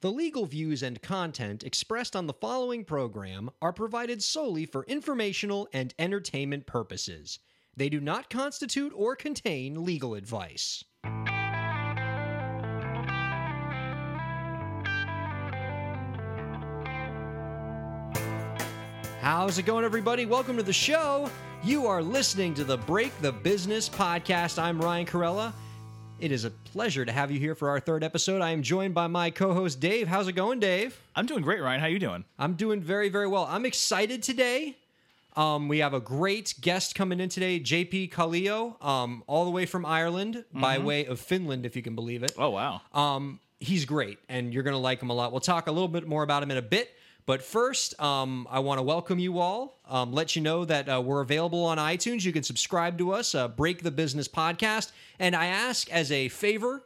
The legal views and content expressed on the following program are provided solely for informational and entertainment purposes. They do not constitute or contain legal advice. How's it going, everybody? Welcome to the show. You are listening to the Break the Business podcast. I'm Ryan Corella. It is a pleasure to have you here for our third episode. I am joined by my co-host Dave. How's it going, Dave? I'm doing great, Ryan. How you doing? I'm doing very, very well. I'm excited today. Um, we have a great guest coming in today, JP Kallio, um, all the way from Ireland by way of Finland, if you can believe it. Oh wow. Um, he's great, and you're going to like him a lot. We'll talk a little bit more about him in a bit. But first, um, I want to welcome you all. Um, let you know that uh, we're available on iTunes. You can subscribe to us, uh, Break the Business Podcast. And I ask as a favor,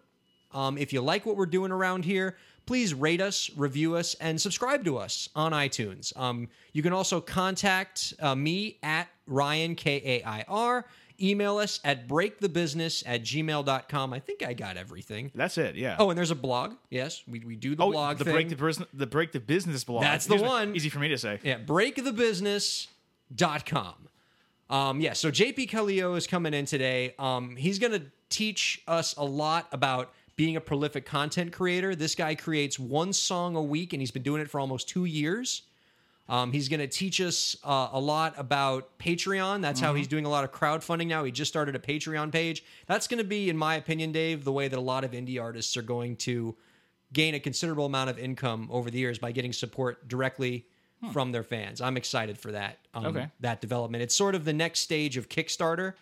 um, if you like what we're doing around here, please rate us, review us, and subscribe to us on iTunes. Um, you can also contact uh, me at Ryan, K A I R. Email us at breakthebusiness at gmail.com. I think I got everything. That's it. Yeah. Oh, and there's a blog. Yes, we, we do the Oh, blog the thing. break the business the break the business blog. That's the Easy- one. Easy for me to say. yeah, breakthebusiness.com. Um, yeah, so JP Kallio is coming in today. Um, he's going to teach us a lot about being a prolific content creator. This guy creates one song a week, and he's been doing it for almost two years. Um, he's going to teach us uh, a lot about Patreon. That's how he's doing a lot of crowdfunding now. He just started a Patreon page. That's going to be, in my opinion, Dave, the way that a lot of indie artists are going to gain a considerable amount of income over the years by getting support directly from their fans. I'm excited for that. Um, Okay. That development. It's sort of the next stage of Kickstarter.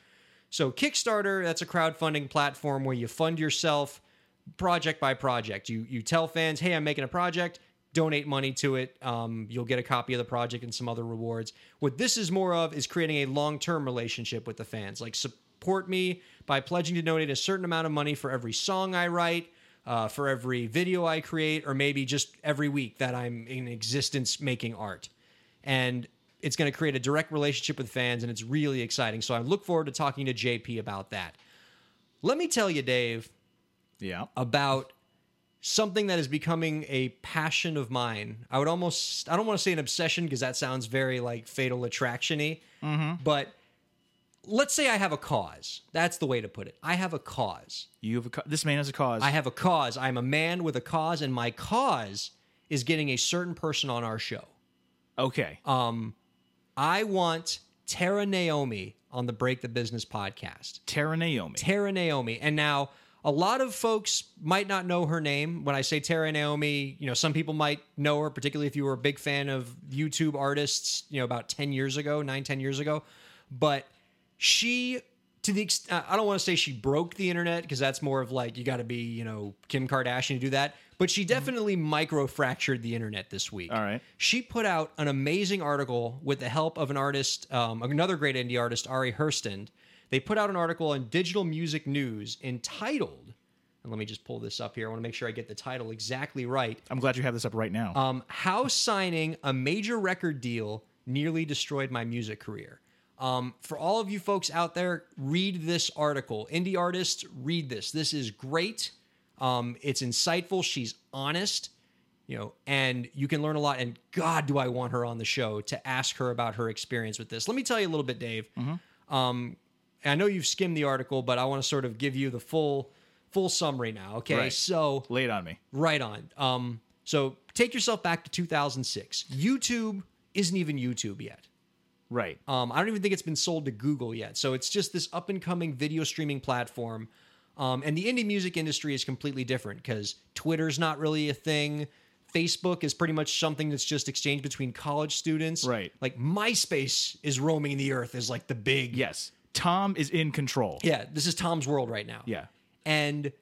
So Kickstarter, that's a crowdfunding platform where you fund yourself project by project. You you tell fans, hey, I'm making a project. Donate money to it. Um, you'll get a copy of the project and some other rewards. What this is more of is creating a long term relationship with the fans. Like support me by pledging to donate a certain amount of money for every song I write, uh, for every video I create, or maybe just every week that I'm in existence making art. And it's going to create a direct relationship with fans, and it's really exciting. So I look forward to talking to JP about that. Let me tell you, Dave, Yeah. about something that is becoming a passion of mine. I would almost I don't want to say an obsession because that sounds very like fatal attraction-y. But let's say I have a cause. That's the way to put it. I have a cause. You have a ca- this man has a cause. I have a cause. I'm a man with a cause, and my cause is getting a certain person on our show. okay. Um, I want Terra Naomi on the Break the Business podcast. Terra Naomi. Terra Naomi. And now a lot of folks might not know her name. When I say Terra Naomi, you know, some people might know her, particularly if you were a big fan of YouTube artists, you know, about 10 years ago, nine, 10 years ago. But she, to the extent, I don't want to say she broke the internet because that's more of like, you got to be, you know, Kim Kardashian to do that. But she definitely micro fractured the internet this week. All right. She put out an amazing article with the help of an artist, um, another great indie artist, Ari Herstand. They put out an article on Digital Music News entitled, and let me just pull this up here. I want to make sure I get the title exactly right. I'm glad you have this up right now. Um, how signing a major record deal nearly destroyed my music career. Um, for all of you folks out there, read this article. Indie artists, read this. This is great. Um, it's insightful. She's honest, you know, and you can learn a lot. And God, do I want her on the show to ask her about her experience with this. Let me tell you a little bit, Dave. Um, I know you've skimmed the article, but I want to sort of give you the full full summary now. Okay, Right. so Lay it on me. Right on. Um, so take yourself back to 2006. YouTube isn't even YouTube yet. Right. Um, I don't even think it's been sold to Google yet. So it's just this up and coming video streaming platform. Um, and the indie music industry is completely different because Twitter's not really a thing. Facebook is pretty much something that's just exchanged between college students. Right. Like MySpace is roaming the earth as like the big. yes. Tom is in control. Yeah. This is Tom's world right now. Yeah. And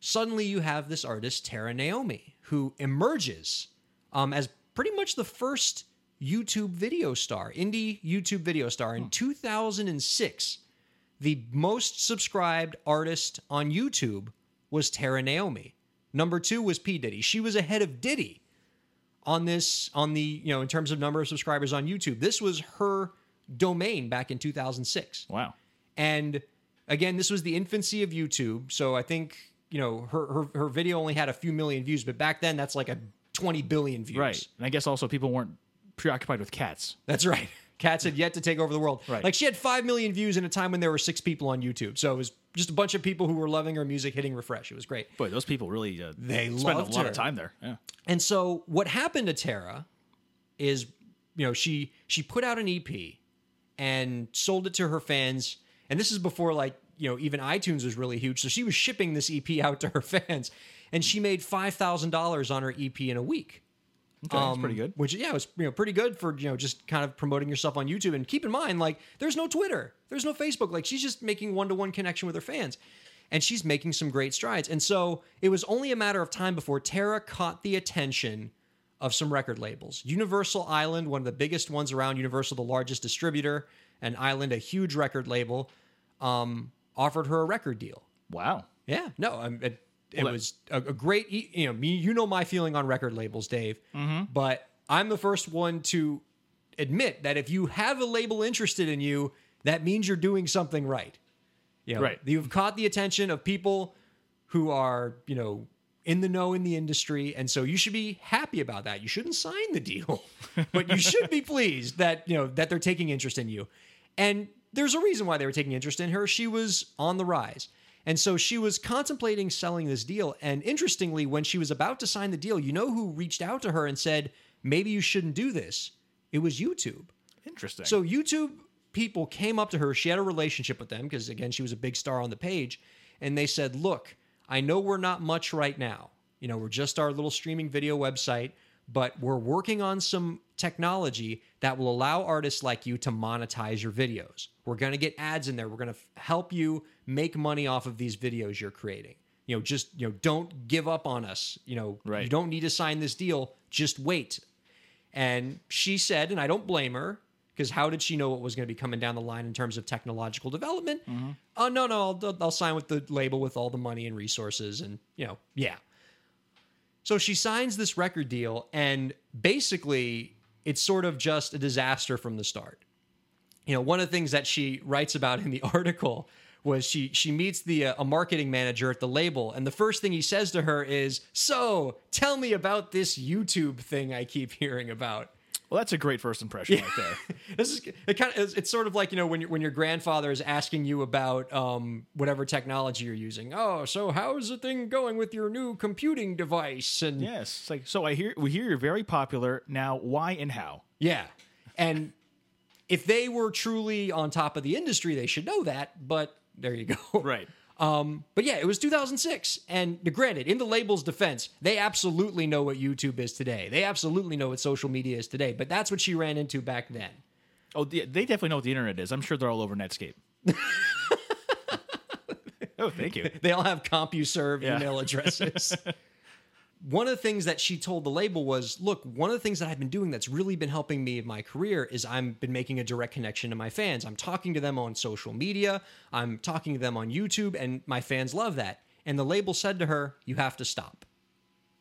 suddenly you have this artist, Terra Naomi, who emerges um, as pretty much the first YouTube video star, indie YouTube video star. In 2006, the most subscribed artist on YouTube was Terra Naomi. Number two was P. Diddy. She was ahead of Diddy on this, on the, you know, in terms of number of subscribers on YouTube. This was her domain back in 2006. Wow. And again, this was the infancy of YouTube. So I think you know her her her video only had a few million views, but back then that's like a 20 billion views. Right. And I guess also people weren't preoccupied with cats. That's right. Cats had yet to take over the world. Right. Like she had 5 million views in a time when there were 6 people on YouTube. So it was just a bunch of people who were loving her music hitting refresh. It was great. Boy, those people really uh, They spend a lot her. of time there. Yeah. And so what happened to Terra is, you know, she she put out an EP and sold it to her fans. And this is before like, you know, even iTunes was really huge. So she was shipping this EP out to her fans. And she made five thousand dollars on her EP in a week. Okay, that's Um, pretty good. Which yeah, it was you know pretty good for you know just kind of promoting yourself on YouTube. And keep in mind, like there's no Twitter, there's no Facebook. Like she's just making one to one connection with her fans, and she's making some great strides. And so it was only a matter of time before Terra caught the attention of some record labels. Universal Island, one of the biggest ones around. Universal, the largest distributor, and Island, a huge record label, um, offered her a record deal. Wow. Yeah, no, um, it, it Well, was a, a great. You know, me, you know my feeling on record labels, Dave. Mm-hmm. But I'm the first one to admit that if you have a label interested in you, that means you're doing something right. You know, Right. You've caught the attention of people who are, you know, in the know in the industry, and so you should be happy about that. You shouldn't sign the deal, but you should be pleased that you know that they're taking interest in you. And there's a reason why they were taking interest in her. She was on the rise. And so she was contemplating selling this deal. And interestingly, when she was about to sign the deal, you know who reached out to her and said, maybe you shouldn't do this? It was YouTube. Interesting. So YouTube people came up to her. She had a relationship with them because again, she was a big star on the page, and they said, "Look, I know we're not much right now. You know, we're just our little streaming video website, but we're working on some technology that will allow artists like you to monetize your videos. We're going to get ads in there. We're going to help you make money off of these videos you're creating." You know, just you know, don't give up on us. You know, Right. you don't need to sign this deal. Just wait. And she said, and I don't blame her, because how did she know what was going to be coming down the line in terms of technological development? Oh, no, no, I'll, I'll sign with the label with all the money and resources. And, you know, yeah. So she signs this record deal, and basically, it's sort of just a disaster from the start. You know, one of the things that she writes about in the article was she she meets the uh, a marketing manager at the label, and the first thing he says to her is, "So, tell me about this YouTube thing I keep hearing about." Well, that's a great first impression right there. This is it kind of it's sort of like you know when your when your grandfather is asking you about um, whatever technology you're using. Oh, so how's the thing going with your new computing device? And yes. It's like so I hear we hear you're very popular. Now why and how? Yeah. And if they were truly on top of the industry, they should know that. But there you go. Right. Um, but yeah, it was 2006. And granted, in the label's defense, they absolutely know what YouTube is today. They absolutely know what social media is today. But that's what she ran into back then. Oh, they definitely know what the internet is. I'm sure they're all over Netscape. oh, thank you. They all have CompuServe Yeah. email addresses. one of the things that she told the label was, look, one of the things that I've been doing that's really been helping me in my career is I've been making a direct connection to my fans. I'm talking to them on social media, I'm talking to them on YouTube, and my fans love that. And the label said to her, you have to stop.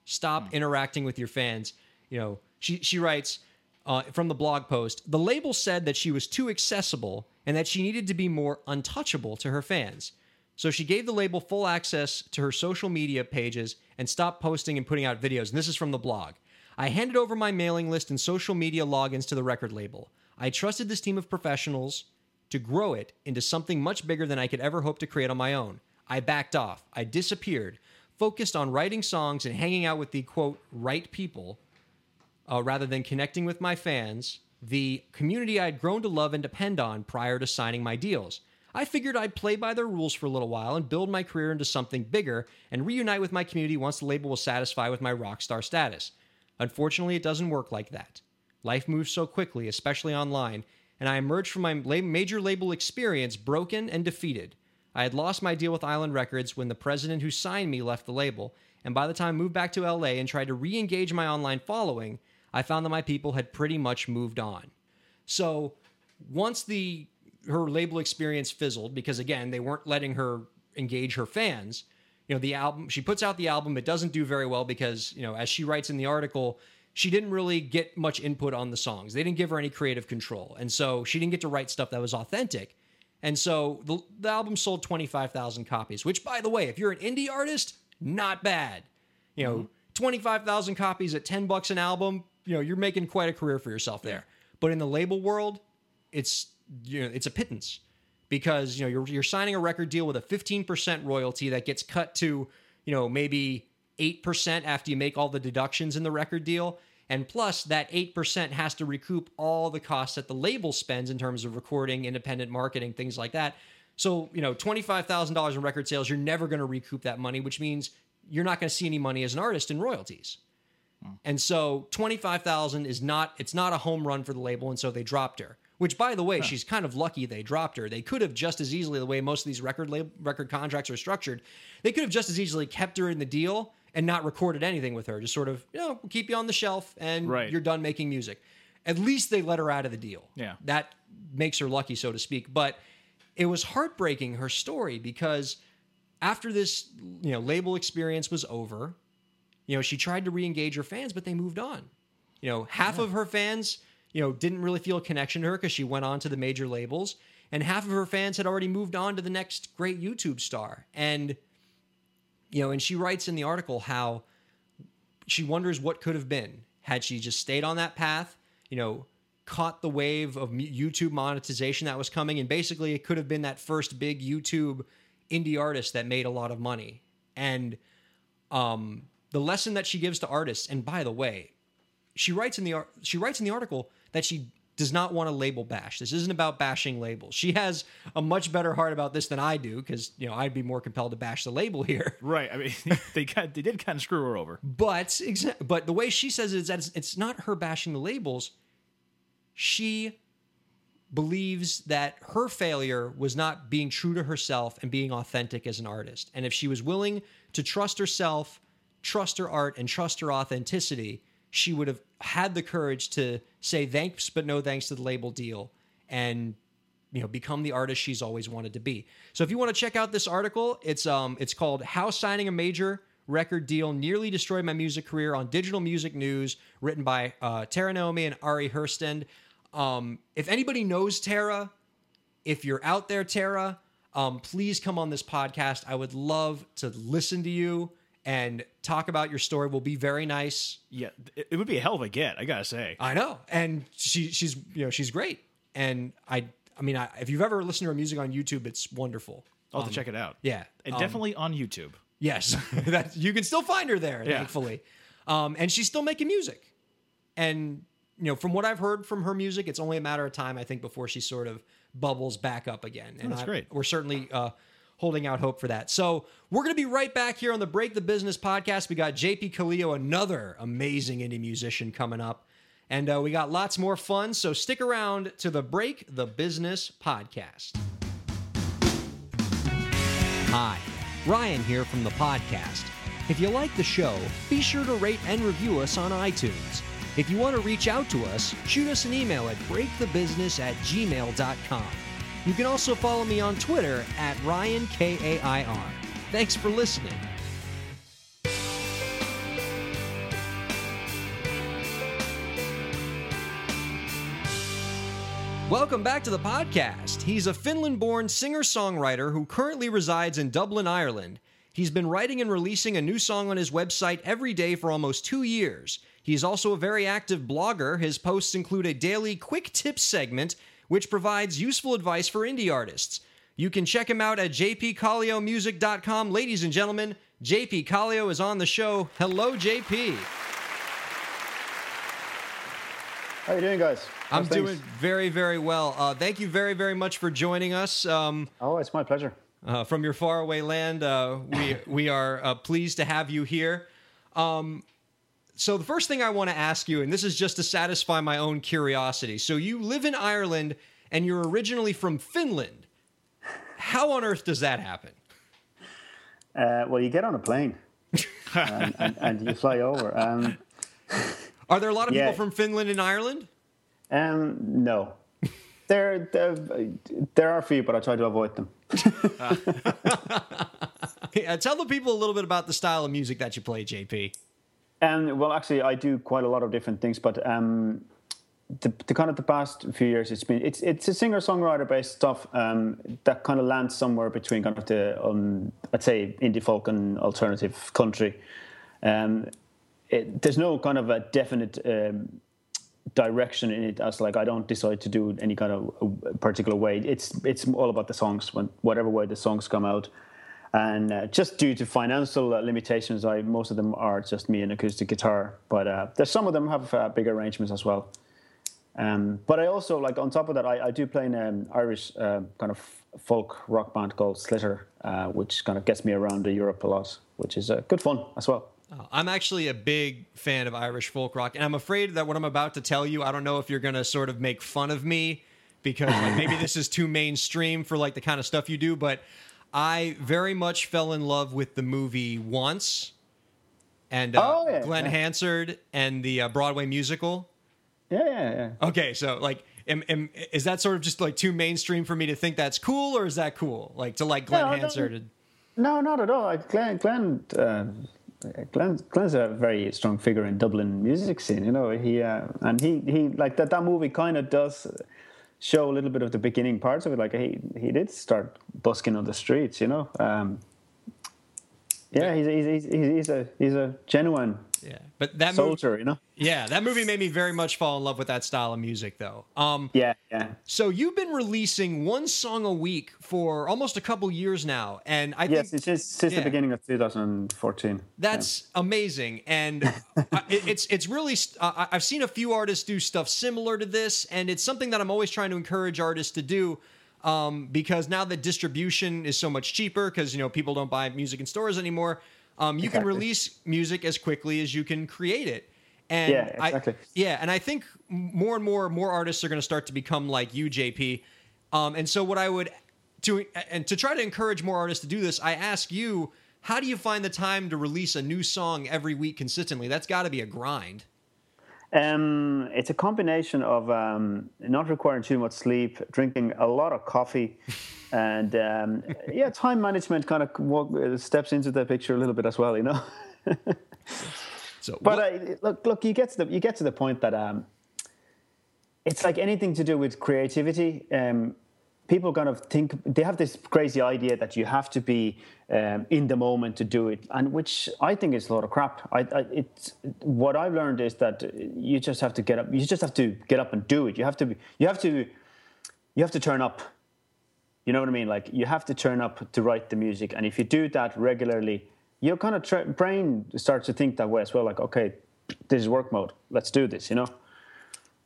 Stop interacting with your fans. You know, she she writes uh, from the blog post. The label said that she was too accessible and that she needed to be more untouchable to her fans. So she gave the label full access to her social media pages and stopped posting and putting out videos. And this is from the blog. I handed over my mailing list and social media logins to the record label. I trusted this team of professionals to grow it into something much bigger than I could ever hope to create on my own. I backed off. I disappeared, focused on writing songs and hanging out with the quote, right people, uh, rather than connecting with my fans, the community I'd grown to love and depend on prior to signing my deals. I figured I'd play by their rules for a little while and build my career into something bigger and reunite with my community once the label was satisfied with my rock star status. Unfortunately, it doesn't work like that. Life moves so quickly, especially online, and I emerged from my major label experience broken and defeated. I had lost my deal with Island Records when the president who signed me left the label, and by the time I moved back to LA and tried to re engage my online following, I found that my people had pretty much moved on. So once the her label experience fizzled because again they weren't letting her engage her fans. You know the album she puts out the album. It doesn't do very well because you know as she writes in the article she didn't really get much input on the songs. They didn't give her any creative control. And so she didn't get to write stuff that was authentic. And so the, the album sold 25,000 copies, which, by the way, if you're an indie artist, not bad. You know, mm-hmm. 25,000 copies at 10 bucks an album, you know, you're making quite a career for yourself there. But in the label world, it's you know, it's a pittance because, you know, you're you're signing a record deal with a 15% royalty that gets cut to, you know, maybe 8% after you make all the deductions in the record deal. And plus, that 8% has to recoup all the costs that the label spends in terms of recording, independent marketing, things like that. So, you know, $25,000 in record sales, you're never going to recoup that money, which means you're not going to see any money as an artist in royalties. Hmm. And so 25,000 is not it's not a home run for the label and so they dropped her. Which by the way, she's kind of lucky they dropped her. They could have just as easily the way most of these record lab- record contracts are structured, they could have just as easily kept her in the deal and not recorded anything with her. Just sort of, you know, we'll keep you on the shelf and Right. you're done making music. At least they let her out of the deal. Yeah. That makes her lucky so to speak, but it was heartbreaking her story because after this, you know, label experience was over, you know, she tried to re-engage her fans, but they moved on. You know, half of her fans, you know, didn't really feel a connection to her because she went on to the major labels, and half of her fans had already moved on to the next great YouTube star. And you know, and she writes in the article how she wonders what could have been had she just stayed on that path, you know, caught the wave of YouTube monetization that was coming, and basically it could have been that first big YouTube indie artist that made a lot of money. And um, the lesson that she gives to artists, and by the way, she writes in the she writes in the article that she does not want to label bash. This isn't about bashing labels. She has a much better heart about this than I do because you know I'd be more compelled to bash the label here. Right. I mean, they kind they did kind of screw her over. But exa- but the way she says it is that it's, it's not her bashing the labels. She believes that her failure was not being true to herself and being authentic as an artist. And if she was willing to trust herself, trust her art, and trust her authenticity, she would have had the courage to say thanks but no thanks to the label deal and you know become the artist she's always wanted to be. So if you want to check out this article, it's um it's called How Signing a Major Record Deal Nearly Destroyed My Music Career on Digital Music News, written by uh, Terra Naomi and Ari Herstand. Um, if anybody knows Terra, if you're out there, Terra, um, please come on this podcast. I would love to listen to you and talk about your story. Will be very nice. Yeah, it, would be a hell of a get. I gotta say. I know, and she she's you know she's great, and I I mean I, if you've ever listened to her music on YouTube, it's wonderful. I'll have to check it out. Yeah, and um, definitely on YouTube. Yes, that you can still find her there, Yeah. thankfully. Um, and she's still making music. And you know, from what I've heard from her music, it's only a matter of time, I think, before she sort of bubbles back up again. And that's I- great. We're certainly uh, holding out hope for that. So we're going to be right back here on the Break the Business podcast. We got JP Kallio, another amazing indie musician, coming up. And uh, we got lots more fun. So stick around to the Break the Business podcast. Hi, Ryan here from the podcast. If you like the show, be sure to rate and review us on iTunes. If you want to reach out to us, shoot us an email at breakthebusiness at gmail.com. You can also follow me on Twitter at Ryan K A I R. Thanks for listening. Welcome back to the podcast. He's a Finland born singer songwriter who currently resides in Dublin, Ireland. He's been writing and releasing a new song on his website every day for almost two years. He's also a very active blogger. His posts include a daily quick tip segment, which provides useful advice for indie artists. You can check him out at jpkalliomusic.com. Ladies and gentlemen, JP Kallio is on the show. Hello, JP. How you doing, guys? I'm things? doing very, very well. Uh, thank you very, very much for joining us um, Oh, it's my pleasure. uh, from your faraway land. Uh, we we are uh, pleased to have you here. Um, so the first thing I want to ask you, and this is just to satisfy my own curiosity. So you live in Ireland, and you're originally from Finland. How on earth does that happen? Uh, well, you get on a plane and, and, and you fly over. Um, Are there a lot of Yeah. people from Finland in Ireland? um, no, there, there, there are a few, but I try to avoid them. Uh, tell the people a little bit about the style of music that you play, JP. And well, actually, I do quite a lot of different things, but um, the, the kind of the past few years, it's been it's it's a singer songwriter based stuff um, that kind of lands somewhere between kind of the um, I'd say indie folk and alternative country. Um, it, there's no kind of a definite um, direction in it as like I don't decide to do any kind of particular way. It's it's all about the songs when whatever way the songs come out. And uh, just due to financial uh, limitations, I most of them are just me and acoustic guitar. But uh, there's some of them have uh, big arrangements as well. Um, but I also like on top of that, I, I do play in an Irish uh, kind of folk rock band called Slitter, uh, which kind of gets me around Europe a lot, which is good fun as well. Oh, I'm actually a big fan of Irish folk rock, and I'm afraid that what I'm about to tell you, I don't know if you're going to sort of make fun of me because like, maybe this is too mainstream for like the kind of stuff you do, but I very much fell in love with the movie Once and uh, oh, yeah, Glen yeah. Hansard and the uh, Broadway musical. Yeah, yeah, yeah. Okay, so like, am, am, is that sort of just like too mainstream for me to think that's cool, or is that cool? Like to like Glen No, Hansard? No, not at all. Glen, Glen, uh, Glen, Glen's a very strong figure in Dublin music scene. You know, he uh, and he he like that. That movie kind of does show a little bit of the beginning parts of it. Like he he did start busking on the streets. You know. Um, yeah, he's, he's, he's, he's a he's a genuine Yeah, but that movie, soldier. You know. yeah, that movie made me very much fall in love with that style of music, though. Um, Yeah, yeah. so you've been releasing one song a week for almost a couple years now, and I Yes, think it's since, since yeah. the beginning of 2014. That's amazing, and I- it's it's really. Uh, I've seen a few artists do stuff similar to this, and it's something that I'm always trying to encourage artists to do. Um, because now that distribution is so much cheaper, because you know people don't buy music in stores anymore, um, you can release music as quickly as you can create it. And Yeah, I- yeah, and I think more and more more artists are going to start to become like you, JP. Um, and so what I would to and to try to encourage more artists to do this, I ask you, how do you find the time to release a new song every week consistently? That's got to be a grind. Um, it's a combination of um, not requiring too much sleep, drinking a lot of coffee, and um, yeah, time management kind of walk, steps into the picture a little bit as well, you know. So, But uh, look, look, you get to the you get to the point that um, it's like anything to do with creativity. Um, people kind of think they have this crazy idea that you have to be um, in the moment to do it, and which I think is a lot of crap. I, I, it's what I've learned is that you just have to get up. You just have to get up and do it. You have to. Be, you have to. You have to turn up. You know what I mean? Like you have to turn up to write the music, and if you do that regularly, your kind of tra- brain starts to think that way as well. Like, okay, this is work mode. Let's do this. You know?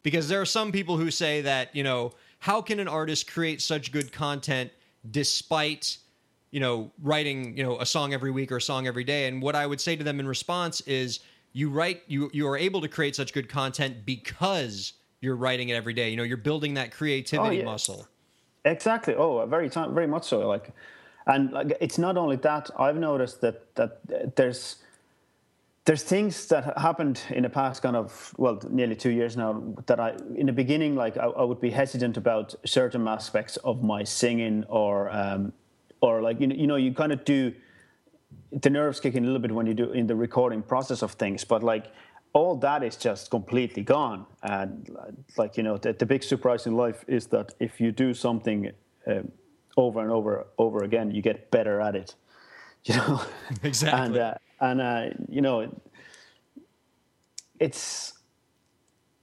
because there are some people who say that you know how can an artist create such good content despite you know writing you know a song every week or a song every day and what i would say to them in response is you write you you are able to create such good content because you're writing it every day you know you're building that creativity oh, yeah. muscle Exactly. Oh, very time, very much so. Like, and like it's not only that. I've noticed that that there's there's things that happened in the past kind of well nearly two years now that I in the beginning like I, I would be hesitant about certain aspects of my singing or um, or like you know, you know you kind of do the nerves kick in a little bit when you do in the recording process of things but like all that is just completely gone and like you know the, the big surprise in life is that if you do something um, over and over over again you get better at it you know Exactly. and uh, and uh, you know it's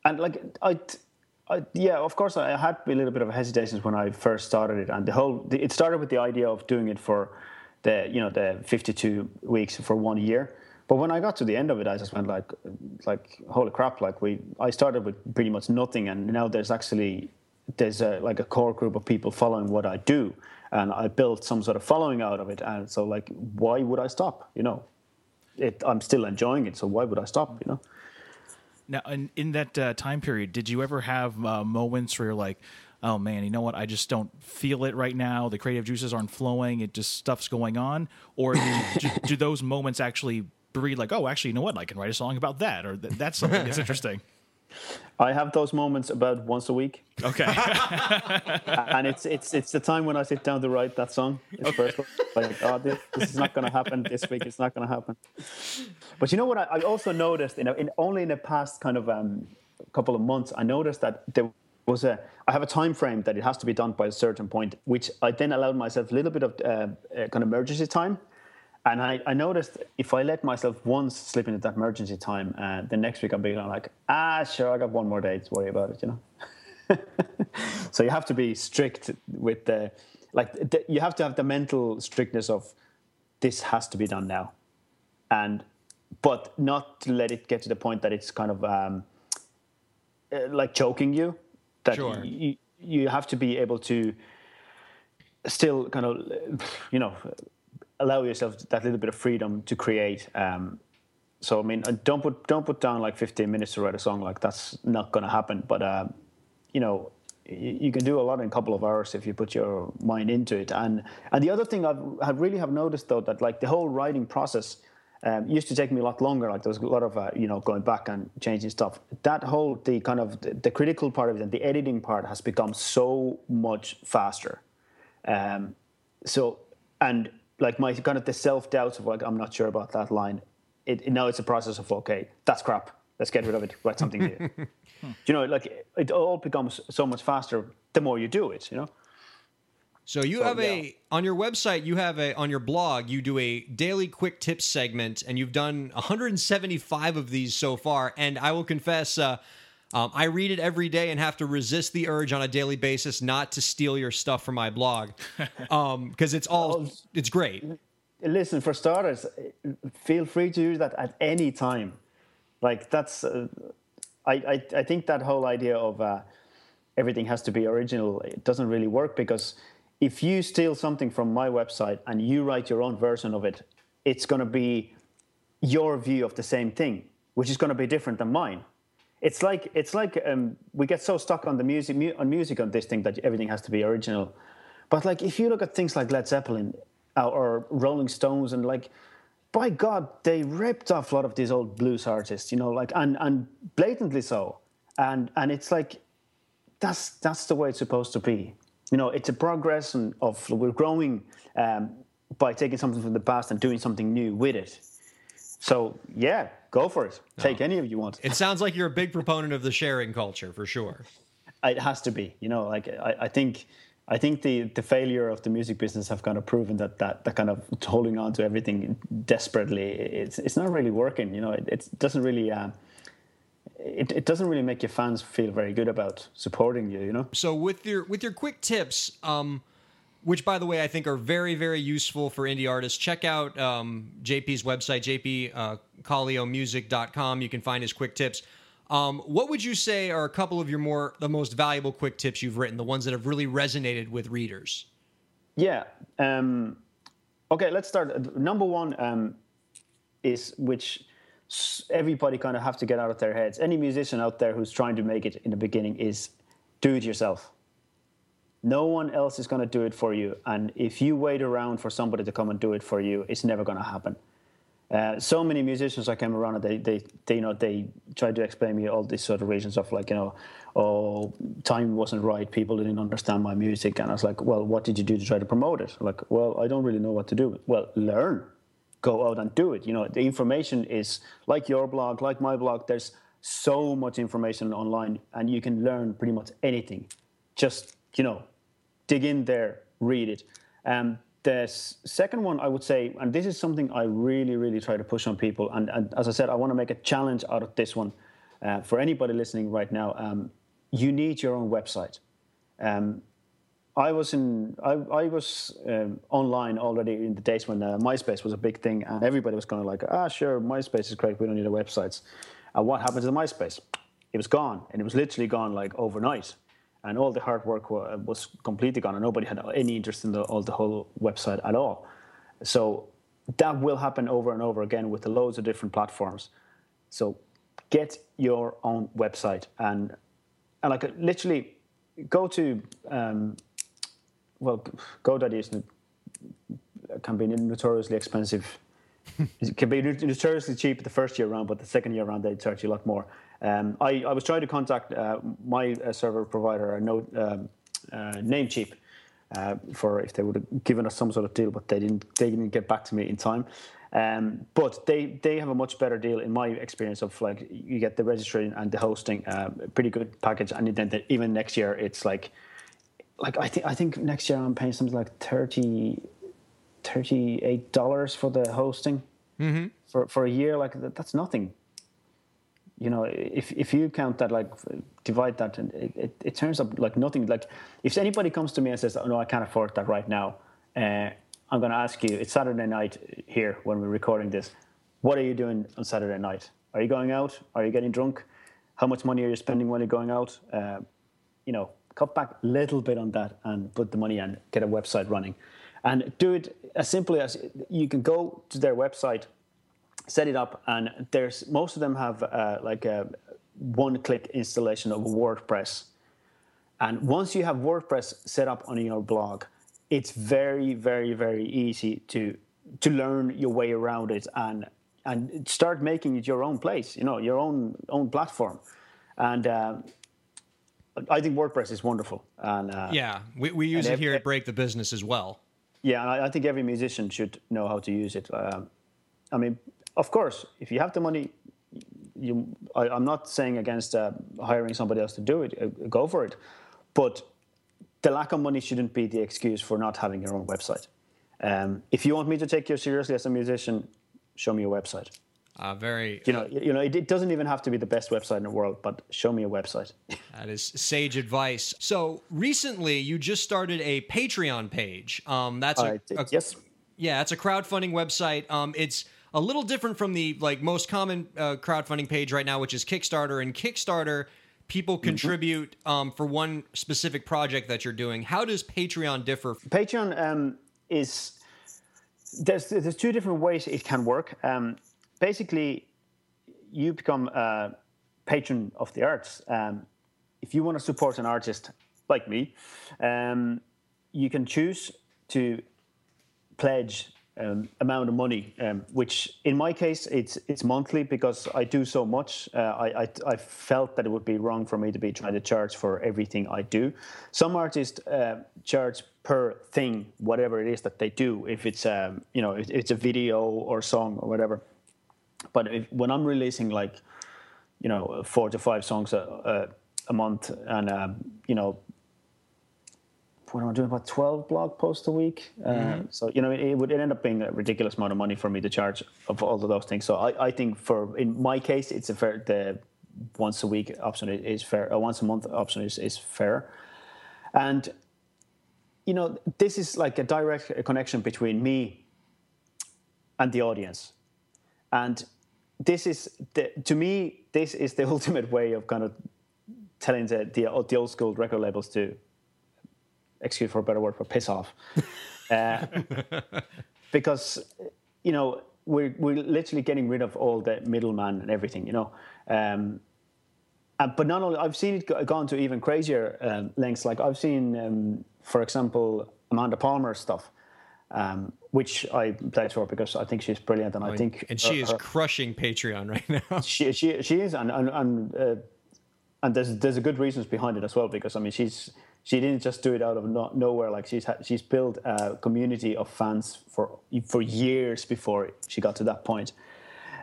and like I, I yeah of course I had a little bit of hesitations when I first started it. And the whole it started with the idea of doing it for the you know the 52 weeks for one year. But when I got to the end of it I just went like like holy crap like we I started with pretty much nothing. And now there's actually there's a, like a core group of people following what I do. And I built some sort of following out of it. And so like why would I stop you know it, I'm still enjoying it so why would I stop you know Now, in, in that uh, time period, did you ever have uh, moments where you're like, "Oh man, you know what? I just don't feel it right now. The creative juices aren't flowing. It just stuff's going on." Or do, do, do those moments actually breed like, "Oh, actually, you know what? I can write a song about that," or "Th- that's something that's interesting. I have those moments about once a week Okay. and it's it's it's the time when I sit down to write that song. It's first like, oh, this, this is not going to happen this week. It's not going to happen. But you know what? I, I also noticed, you know, in only in the past kind of um, couple of months, I noticed that there was a I have a time frame that it has to be done by a certain point, which I then allowed myself a little bit of uh, uh, kind of emergency time. And I, I, noticed if I let myself once slip into that emergency time, uh, the next week I'll be like, ah, sure, I got one more day to worry about it, you know. so you have to be strict with the, like, the, you have to have the mental strictness of this has to be done now, and but not to let it get to the point that it's kind of um, uh, like choking you that sure. you, you have to be able to still kind of you know allow yourself that little bit of freedom to create um, so i mean uh, don't put don't put down like 15 minutes to write a song like that's not going to happen but uh, you know you, you, can do a lot in a couple of hours if you put your mind into it and and the other thing i've, I really have noticed though that like the whole writing process um, used to take me a lot longer. Like there was a lot of uh, you know going back and changing stuff. That whole the kind of the, the critical part of it and the editing part has become so much faster. Um, so and like my kind of the self doubt of like I'm not sure about that line. It, it, now it's a process of okay, that's crap. Let's get rid of it. Write something new. you know, like it, it all becomes so much faster the more you do it. You know. So you so, have a yeah. on your website, you have a on your blog, you do a daily quick tips segment, and you've done 175 of these so far. And I will confess, uh, um, I read it every day and have to resist the urge on a daily basis not to steal your stuff from my blog because um, it's all it's great. Listen, for starters, feel free to use that at any time. Like that's, uh, I, I, I think that whole idea of uh, everything has to be original it doesn't really work because if you steal something from my website and you write your own version of it, it's going to be your view of the same thing, which is going to be different than mine. It's like it's like um, we get so stuck on the music mu- on music on this thing that everything has to be original. But like if you look at things like Led Zeppelin uh, or Rolling Stones and like by God, they ripped off a lot of these old blues artists, you know, like and and blatantly so. And and it's like that's that's the way it's supposed to be you know, it's a progress and of we're growing um, by taking something from the past and doing something new with it. So yeah, go for it. Take any of you want. It sounds like you're a big proponent of the sharing culture for sure. It has to be. You know, like I, I think. I think the, the failure of the music business have kind of proven that that, that kind of holding on to everything desperately it's it's not really working. You know, it, it doesn't really uh, it, it doesn't really make your fans feel very good about supporting you, you know. So with your with your quick tips, um, which by the way I think are very very useful for indie artists. Check out um, JP's website, jpkalliomusic.com. You can find his quick tips. Um, what would you say are a couple of your more the most valuable quick tips you've written, the ones that have really resonated with readers? Yeah. Um, okay, let's start. Number one um, is which everybody kind of have to get out of their heads. Any musician out there who's trying to make it in the beginning is do it yourself. No one else is going to do it for you, and if you wait around for somebody to come and do it for you, it's never going to happen. Uh, so many musicians I came around and they, they, they, you know, they tried to explain me all these sort of reasons of like, you know, oh, time wasn't right, people didn't understand my music, and I was like, well, what did you do to try to promote it? Like, well, I don't really know what to do. Well, learn go out and do it. You know, the information is like your blog, like my blog. There's so much information online, and you can learn pretty much anything. Just you know, dig in there, read it. Um, the second one, I would say, and this is something I really, really try to push on people. And, and as I said, I want to make a challenge out of this one uh, for anybody listening right now. Um, you need your own website. Um, I was in I, I was um, online already in the days when uh, MySpace was a big thing, and everybody was kind of like, ah, sure, MySpace is great. We don't need a website. And what happened to the MySpace? It was gone, and it was literally gone like overnight, and all the hard work was completely gone, and nobody had any interest in the, all the whole website at all. So that will happen over and over again with the loads of different platforms. So get your own website and and like literally go to um, well, GoDaddy is can be notoriously expensive. it can be notoriously cheap the first year around, but the second year around they charge you a lot more. Um, I, I, was trying to contact uh, my uh, server provider, uh, no, um, uh, Namecheap, uh, for if they would have given us some sort of deal, but they didn't. They didn't get back to me in time. Um, but they they have a much better deal in my experience of like you get the registration and the hosting, uh, pretty good package, and then the, even next year it's like like I think I think next year I'm paying something like 30 38 dollars for the hosting Mm-hmm. for for a year. Like that, that's nothing. You know, if if you count that like divide that, and it, it, it turns up like nothing. Like if anybody comes to me and says, "Oh no, I can't afford that right now," uh, I'm going to ask you. It's Saturday night here when we're recording this. What are you doing on Saturday night? Are you going out? Are you getting drunk? How much money are you spending when you're going out? Uh, you know, cut back a little bit on that and put the money and get a website running. And do it as simply as you can go to their website, set it up, and there's most of them have uh, like a one-click installation of WordPress. And once you have WordPress set up on your blog, it's very, very, very easy to to learn your way around it and and start making it your own place. You know, your own own platform. And uh, I think WordPress is wonderful. And uh, Yeah, we, we use it here at Break the Business as well. yeah, and I, I think every musician should know how to use it. Um, I mean, of course, if you have the money, you. I, I'm not saying against uh, hiring somebody else to do it. Uh, go for it, but the lack of money shouldn't be the excuse for not having your own website. Um, if you want me to take you seriously as a musician, show me a website. Uh, very. You know, you know, it, it doesn't even have to be the best website in the world, but show me a website. That is sage advice. So recently, you just started a Patreon page. Um, that's a, I did- a- yes. yeah, it's a crowdfunding website. Um, it's a little different from the like most common uh, crowdfunding page right now, which is Kickstarter. And Kickstarter, people Mm-hmm. contribute um, for one specific project that you're doing. How does Patreon differ? Patreon um, is there's there's two different ways it can work. Um, basically, you become a patron of the arts. Um, if you want to support an artist like me, um, you can choose to pledge um, amount of money, um, which in my case it's it's monthly because I do so much. Uh, I, I I felt that it would be wrong for me to be trying to charge for everything I do. Some artists uh, charge per thing, whatever it is that they do. If it's um, you know if it's a video or song or whatever. But if, when I'm releasing like you know four to five songs a, a, a month and um, you know what am I doing about 12 blog posts a week uh, so you know it, would end up being a ridiculous amount of money for me to charge of all of those things. So I, I think for in my case it's a fair the once a week option is fair a once a month option is, is fair. And you know this is like a direct connection between me and the audience. And this is the, to me this is the ultimate way of kind of telling the, the, the old school record labels to excuse for a better word for piss off. Uh, because you know we're, we're literally getting rid of all the middleman and everything you know? Um, and, but not only i've seen it go, gone to even crazier um, lengths. Like i've seen um, for example amanda palmer stuff um, which I pledge for because I think she's brilliant, and I think And she her- is her- crushing Patreon right now. she she she is, and and and, uh, and there's there's a good reasons behind it as well because I mean she's she didn't just do it out of no, nowhere like she's she's built a community of fans for for years before she got to that point.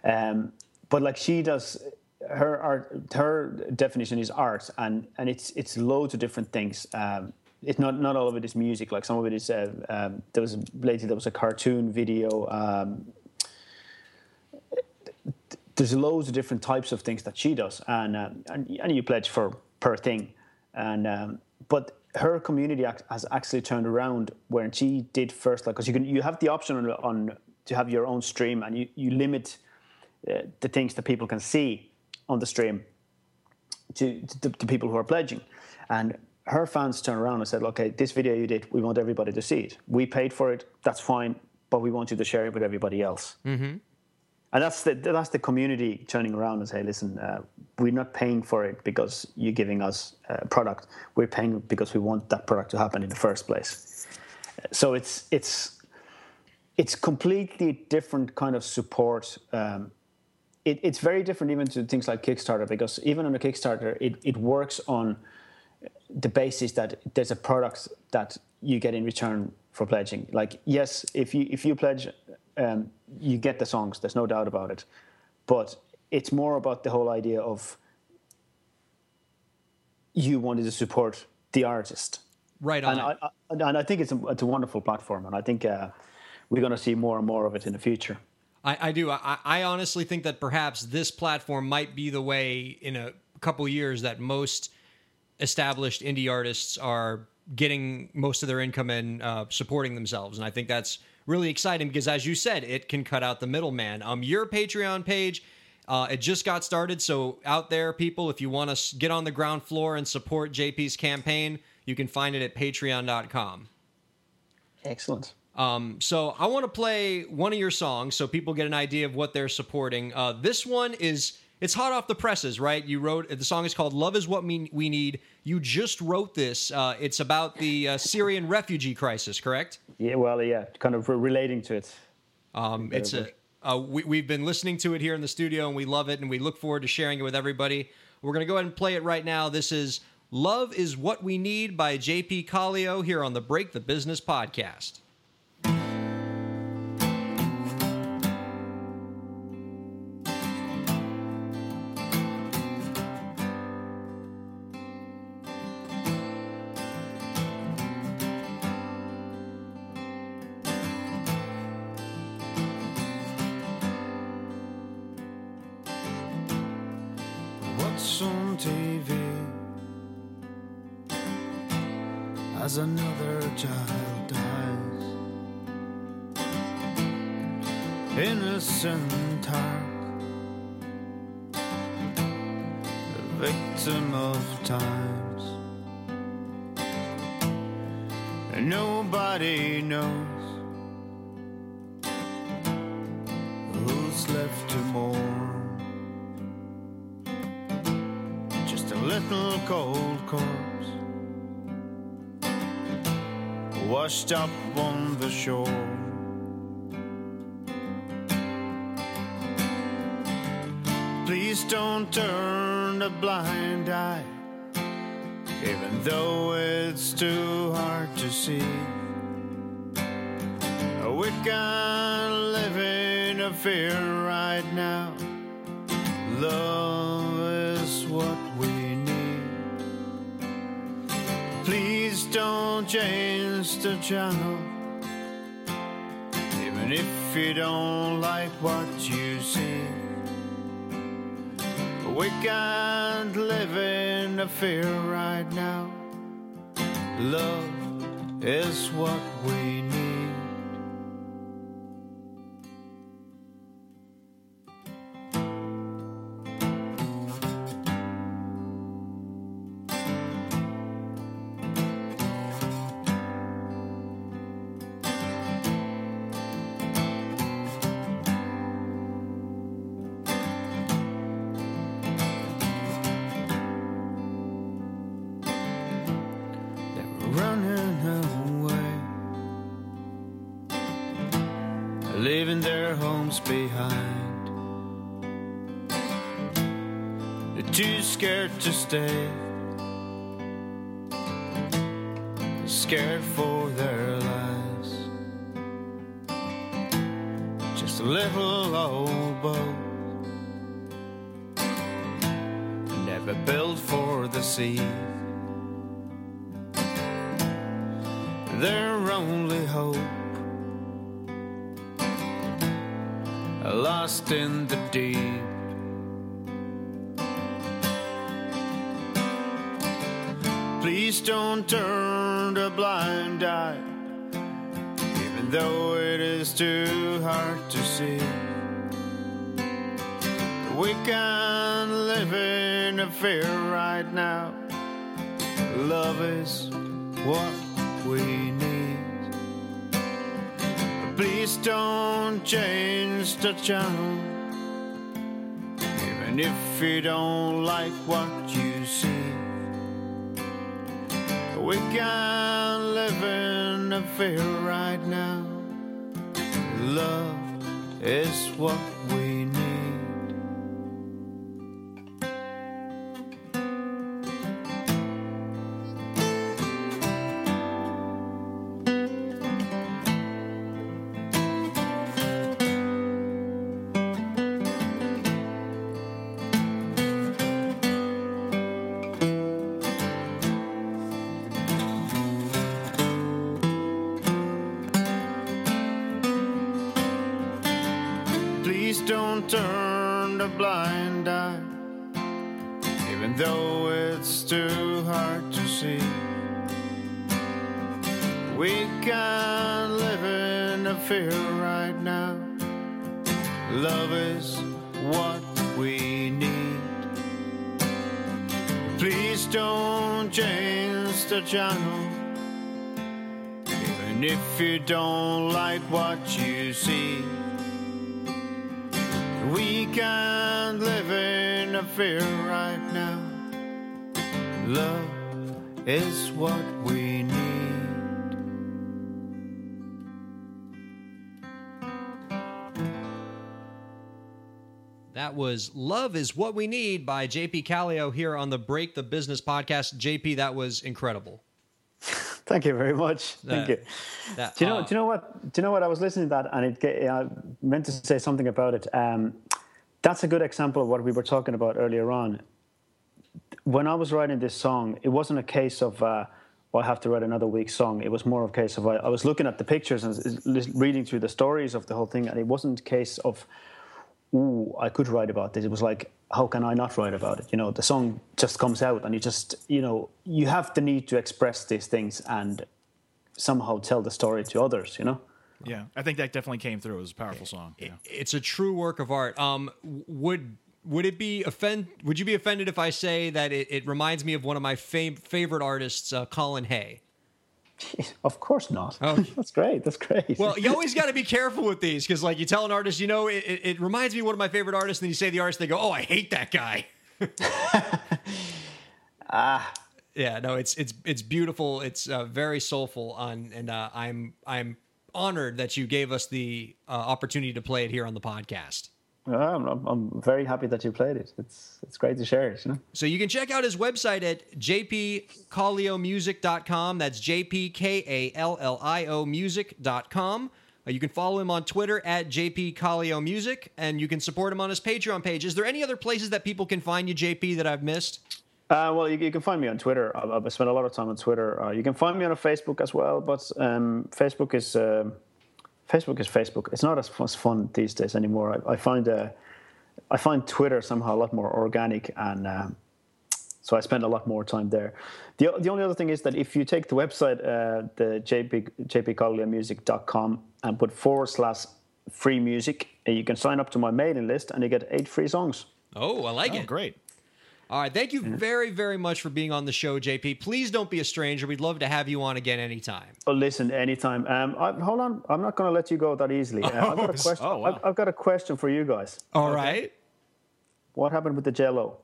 Um, but like she does, her art her definition is art, and and it's it's loads of different things. Um, it's not not all of it is music. Like some of it is. Uh, um, there was a lately there was a cartoon video. Um, there's loads of different types of things that she does, and uh, and, and you pledge for per thing, and um, but her community has actually turned around when she did first, like because you can you have the option on, on to have your own stream, and you you limit uh, the things that people can see on the stream to, to to people who are pledging, and her fans turned around and said, "Okay, this video you did, we want everybody to see it. We paid for it, that's fine, but we want you to share it with everybody else." And that's the that's the community turning around and say, listen, uh, we're not paying for it because you're giving us a product. We're paying because we want that product to happen in the first place. So it's it's it's completely different kind of support. Um, it, it's very different even to things like Kickstarter because even on a Kickstarter, it, it works on the basis that there's a product that you get in return for pledging. Like yes, if you if you pledge um, you get the songs. There's no doubt about it, but it's more about the whole idea of you wanted to support the artist. Right on. And I, I, and I think it's a, it's a wonderful platform, and I think uh, we're going to see more and more of it in the future. I, I do. I, I honestly think that perhaps this platform might be the way in a couple years that most established indie artists are getting most of their income and uh, supporting themselves. And I think that's really exciting because, as you said, it can cut out the middleman. Um, your Patreon page. Uh, it just got started, so out there, people, if you want to get on the ground floor and support JP's campaign, you can find it at patreon.com. Excellent. Um, so I want to play one of your songs so people get an idea of what they're supporting. Uh, this one is it's hot off the presses, right? You wrote the song is called "Love Is What We Need." You just wrote this. Uh, it's about the uh, Syrian refugee crisis, correct? Yeah, well, yeah, kind of relating to it. Um, it's a uh, we, we've been listening to it here in the studio and we love it and we look forward to sharing it with everybody. We're going to go ahead and play it right now. This is Love is What We Need by JP Kallio here on the Break the Business podcast. Too hard to see. We can't live in a fear right now. Love is what we need. Please don't change the channel, even if you don't like what you see. We can't live in a fear right now. Love is what we Please don't turn a blind eye, even though it is too hard to see. We can't live in a fear right now. Love is what we need. Please don't change the channel, even if you don't like what you see. We can't live in a fear right now. Love is what we channel. Even if you don't like what you see. We can't live in a fear right now. Love is what That was Love is What We Need by JP Kallio here on the Break the Business podcast. JP, that was incredible. Thank you very much. Thank That- you. that- Do you know? uh, do you know what? Do you know what? I was listening to that, and it. I meant to say something about it. Um, that's a good example of what we were talking about earlier on. When I was writing this song, it wasn't a case of uh, well, I have to write another week's song. It was more of a case of I, I was looking at the pictures and reading through the stories of the whole thing, and it wasn't a case of ooh, I could write about this. It was like, how can I not write about it? You know, the song just comes out, and you just, you know, you have the need to express these things and somehow tell the story to others. You know. Yeah, I think that definitely came through. It was a powerful song. Yeah. it's a true work of art. Um, would would it be offend? Would you be offended if I say that it, it reminds me of one of my fam- favorite artists, uh, Colin Hay? Of course not. Oh. that's great. That's great. Well, you always got to be careful with these because, like, you tell an artist, you know, it, it, reminds me of one of my favorite artists, and then you say the artist, they go, "Oh, I hate that guy." ah. Yeah, no, it's it's it's beautiful. It's uh, very soulful, on, and uh, I'm I'm honored that you gave us the uh, opportunity to play it here on the podcast. I'm, I'm very happy that you played it. It's it's great to share it. You know. So you can check out his website at jpkalliomusic.com. That's J-P-K-A-L-L-I-O music.com. Uh, you can follow him on Twitter at jpkalliomusic, and you can support him on his Patreon page. Is there any other places that people can find you, JP, that I've missed? Uh, well, you, you can find me on Twitter. I, I spend a lot of time on Twitter. Uh, you can find me on Facebook as well, but um, Facebook is um Facebook is Facebook. It's not as, as fun these days anymore. I, I find uh, I find Twitter somehow a lot more organic, and um, so I spend a lot more time there. The, the only other thing is that if you take the website, uh, the jp, jpkalliomusic.com, and put forward slash free music, uh, you can sign up to my mailing list, and you get eight free songs. Oh, I like Oh, it. great. All right. Thank you very, very much for being on the show, JP. Please don't be a stranger. We'd love to have you on again anytime. Oh, listen, anytime. Um, I, hold on, I'm not going to let you go that easily. Uh, I've got a question. oh, wow. I've, I've got a question for you guys. All right. What happened with the Jello?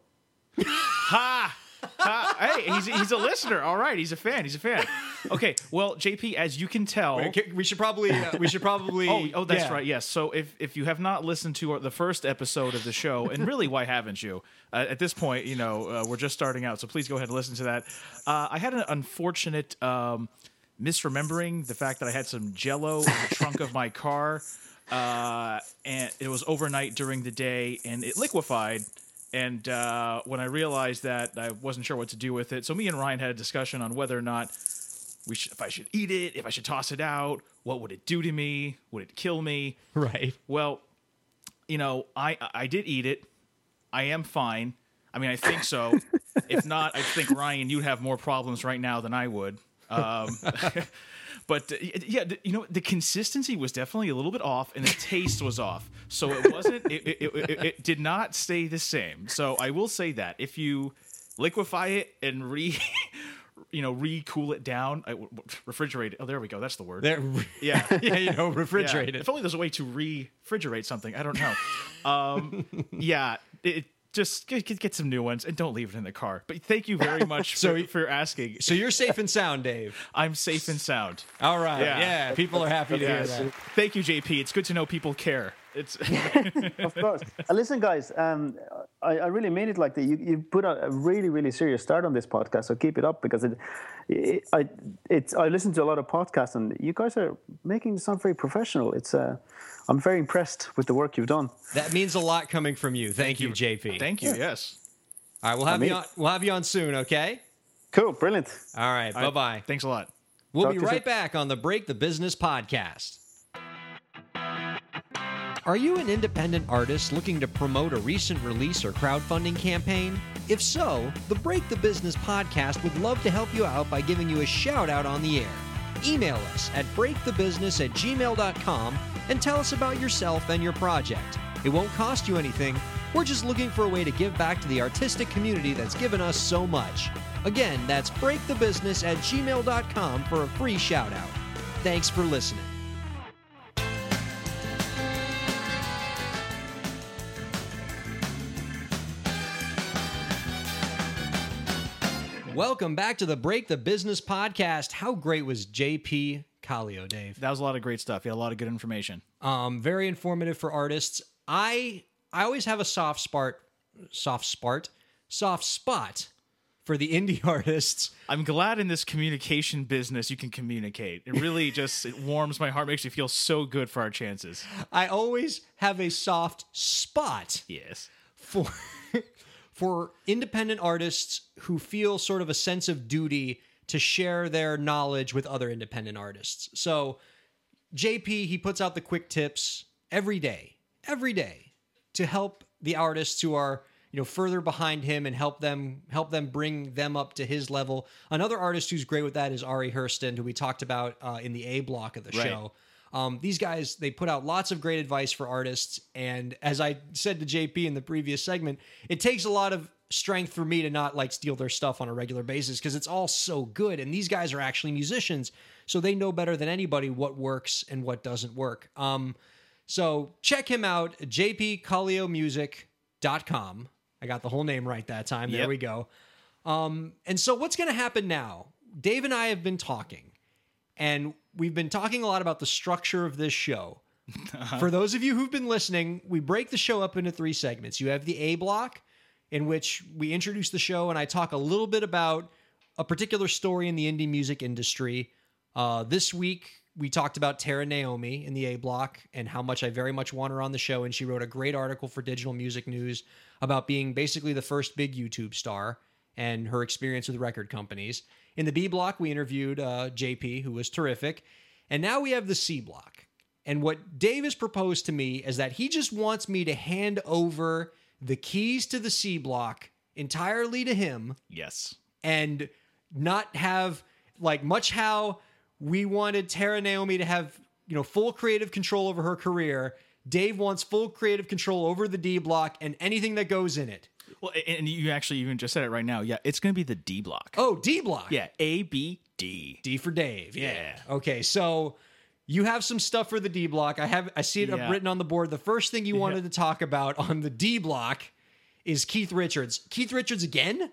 Ha! Ha. Hey, he's, he's a listener. All right, he's a fan. He's a fan. Okay, well, JP, as you can tell. We should probably. Uh, we should probably. Oh, oh, that's yeah. right. Yes. So if if you have not listened to our, the first episode of the show, and really, why haven't you? Uh, at this point, you know, uh, we're just starting out, so please go ahead and listen to that. Uh, I had an unfortunate um, misremembering the fact that I had some Jello in the trunk of my car, uh, and it was overnight during the day, and it liquefied. And uh, when I realized that, I wasn't sure what to do with it. So me and Ryan had a discussion on whether or not we should, if I should eat it, if I should toss it out, what would it do to me? Would it kill me? Right. Well, you know, I I did eat it. I am fine. I mean, I think so. if not, I think Ryan, you'd have more problems right now than I would. Um, but uh, yeah, you know, the consistency was definitely a little bit off, and the taste was off. So it wasn't. It, it, it, it, did not stay the same. So I will say that if you liquefy it and re. You know, re-cool it down, I, refrigerate it. Oh, there we go. That's the word. There, Yeah. yeah, you know, Yeah. refrigerate it. If only there's a way to refrigerate something. I don't know. Um, yeah, it, just get, get get some new ones and don't leave it in the car. But thank you very much So for, for asking. So you're safe and sound, Dave. I'm safe and sound. All right. Yeah. Yeah. people are happy to hear that. Thank you, JP. It's good to know people care. It's Of course. uh, listen, guys, um, I, I really mean it like that. You, you put a, a really, really serious start on this podcast, so keep it up because it, it I, it's, I listen to a lot of podcasts and you guys are making it sound very professional. It's, uh, I'm very impressed with the work you've done. That means a lot coming from you. Thank, you, JP. thank you. Yes. All right, we'll have you on. We'll have you on soon. Okay. Cool, brilliant. All right. Bye bye. Thanks a lot. We'll Talk be to you right soon. back on the Break the Business podcast. Are you an independent artist looking to promote a recent release or crowdfunding campaign? If so, the Break the Business podcast would love to help you out by giving you a shout out on the air. Email us at breakthebusiness at gmail.com and tell us about yourself and your project. It won't cost you anything. We're just looking for a way to give back to the artistic community that's given us so much. Again, that's breakthebusiness at gmail.com for a free shout out. Thanks for listening. Welcome back to the Break the Business podcast. How great was JP Kallio, Dave? That was a lot of great stuff. You had a lot of good information. Um, very informative for artists. I I always have a soft spot, soft spot, soft spot for the indie artists. I'm glad in this communication business you can communicate. It really just it warms my heart, makes me feel so good for our chances. I always have a soft spot Yes. for for independent artists who feel sort of a sense of duty to share their knowledge with other independent artists. So JP he puts out the quick tips every day, every day to help the artists who are you know further behind him and help them help them bring them up to his level. Another artist who's great with that is Ari Herstand, who we talked about uh, in the A block of the Right. show. Um, these guys they put out lots of great advice for artists, and as I said to JP in the previous segment, it takes a lot of strength for me to not like steal their stuff on a regular basis because it's all so good, and these guys are actually musicians, so they know better than anybody what works and what doesn't work. Um, so check him out, jpkalliomusic.com. I got the whole name right that time. There Yep. we go. Um, and so what's going to happen now? Dave and I have been talking, and we've been talking a lot about the structure of this show. For those of you who've been listening, we break the show up into three segments. You have the A block, in which we introduce the show, and I talk a little bit about a particular story in the indie music industry. Uh, this week, we talked about Terra Naomi in the A block and how much I very much want her on the show. And she wrote a great article for Digital Music News about being basically the first big YouTube star and her experience with record companies. In the B block, we interviewed uh, JP, who was terrific. And now we have the C block. And what Dave has proposed to me is that he just wants me to hand over the keys to the C block entirely to him Yes. and not have like much how we wanted Terra Naomi to have you know full creative control over her career. Dave wants full creative control over the D block and anything that goes in it. Well, and you actually even just said it right now. Yeah, it's going to be the D block. Oh, D block. Yeah, A B D. D for Dave. Yeah. Yeah. Okay, so you have some stuff for the D block. I have I see it Yeah. written on the board. The first thing you wanted to talk about on the D block is Keith Richards. Keith Richards again?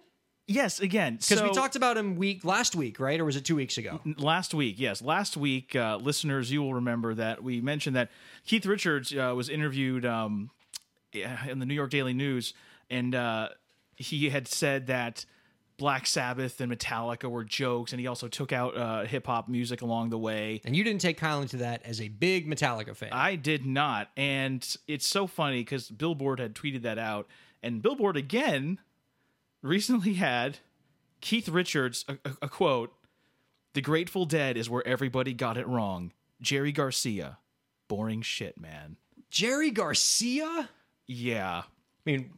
Yes, again. Because we talked about him week last week, right? Or was it two weeks ago? last week yes last week uh, listeners you will remember that we mentioned that keith richards uh, was interviewed um, in the new york daily news and uh, he had said that black sabbath and metallica were jokes and he also took out uh, hip-hop music along the way And you didn't take kindly to that as a big Metallica fan. I did not. And it's so funny because Billboard had tweeted that out. And Billboard again recently had Keith Richards, a, a- a quote The Grateful Dead is where everybody got it wrong. Jerry Garcia. Boring shit, man. Jerry Garcia? Yeah. I mean,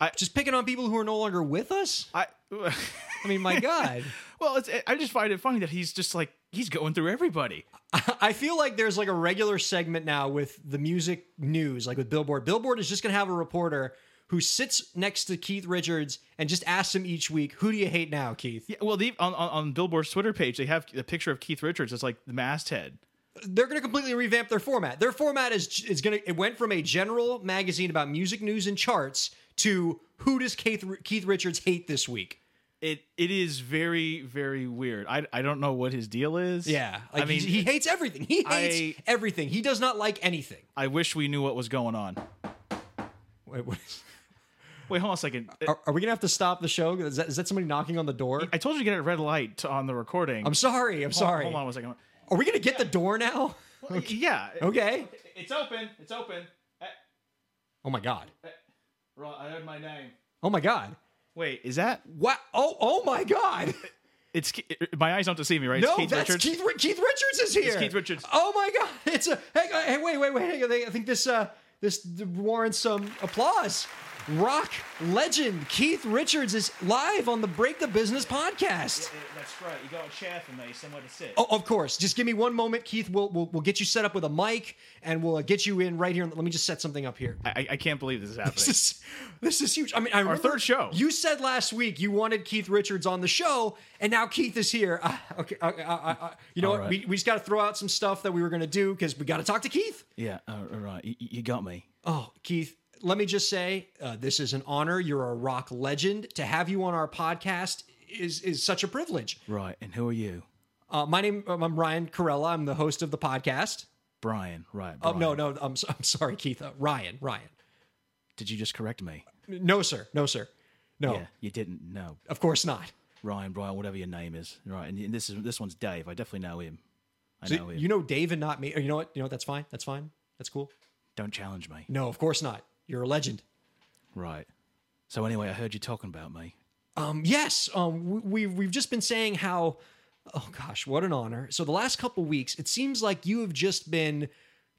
I- just picking on people who are no longer with us? I. I mean, my God. well, it's, I just find it funny that he's just like, he's going through everybody. I feel like there's like a regular segment now with the music news, like with Billboard. Billboard is just going to have a reporter who sits next to Keith Richards and just asks him each week, Who do you hate now, Keith? Yeah, well, the, on, on, on Billboard's Twitter page, they have a picture of Keith Richards. It's like the masthead. They're going to completely revamp their format. Their format is is going to it went from a general magazine about music news and charts to who does Keith Keith Richards hate this week? It it is very very weird. I, I don't know what his deal is. Yeah, like I mean, he, he hates everything. He hates I- everything. He does not like anything. I wish we knew what was going on. Wait, what- Wait, hold on a second. are, are we gonna have to stop the show? Is that, is that somebody knocking on the door? I told you to get a red light on the recording. I'm sorry. I'm Hold- sorry. Hold on one second. Are we gonna get the door now? Yeah. Okay. It's open. It's open. Eh, Oh my god. Ron, I heard my name. Oh my god. Wait, is that? What? Oh oh my god. It's Ke- my eyes don't deceive me, right? No, it's Keith that's Richards. Keith. Ri- Keith Richards is here. Keith Richards. Oh my god. It's a. Hey, hey wait, wait, wait. I think this. Uh, this warrants some applause. Rock legend Keith Richards is live on the Break the Business podcast. That's right. You got a chair for me, somewhere to sit. Oh, of course. Just give me one moment, Keith. We'll, we'll we'll get you set up with a mic, and we'll uh, get you in right here. Let me just set something up here. I, I can't believe this is happening. This is this is huge. I mean, I Our third show. You said last week you wanted Keith Richards on the show, and now Keith is here. Uh, okay, uh, uh, uh, uh, you know All what? right. We, we just got to throw out some stuff that we were going to do because we got to talk to Keith. yeah, uh, all right. You, you got me. Oh, Keith, let me just say, uh, this is an honor. You're a rock legend. To have you on our podcast is is such a privilege. Right. And who are you? Uh, my name, um, I'm Ryan Corella. I'm the host of the podcast. Brian. Right. Oh no, no, I'm so- I'm sorry, Keith. Uh, Ryan, Ryan. Did you just correct me? No, sir, no, sir, no. Yeah, you didn't. No. Of course not. Ryan, Brian, whatever your name is. Right. And this is this one's Dave. I definitely know him. I So know him. you know Dave and not me. Or you know what? You know what? That's fine. That's fine. That's cool. Don't challenge me. No, of course not. You're a legend. Right. So anyway, I heard you talking about me. Um, yes. Um, we, we we've just been saying how. Oh gosh, what an honor! So the last couple weeks, it seems like you have just been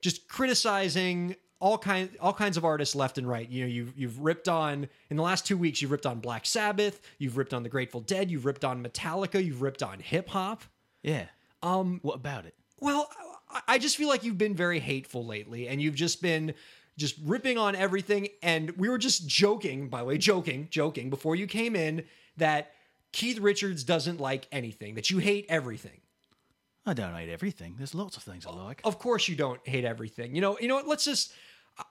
just criticizing all kind all kinds of artists left and right. You know, you've you've ripped on in the last two weeks. You've ripped on Black Sabbath. You've ripped on the Grateful Dead. You've ripped on Metallica. You've ripped on hip hop. Yeah. Um. What about it? Well, I- I just feel like you've been very hateful lately, and you've just been just ripping on everything. And we were just joking, by the way, joking, joking before you came in that Keith Richards doesn't like anything, that you hate everything. I don't hate everything. There's lots of things I like. Of course, you don't hate everything. You know, you know what? Let's just.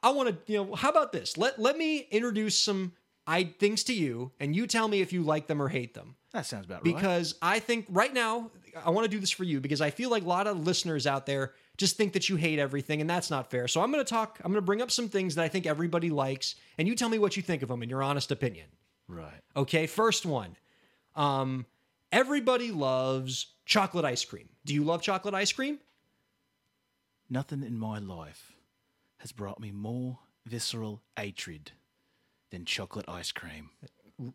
I- want to. You know, how about this? Let let me introduce some I things to you, and you tell me if you like them or hate them. That sounds about right. because I think right now I want to do this for you because I feel like a lot of listeners out there just think that you hate everything and that's not fair. So I'm going to talk I'm going to bring up some things that I think everybody likes and you tell me what you think of them in your honest opinion. Right. Okay, first one. Um everybody loves chocolate ice cream. Do you love chocolate ice cream? Nothing in my life has brought me more visceral hatred than chocolate ice cream.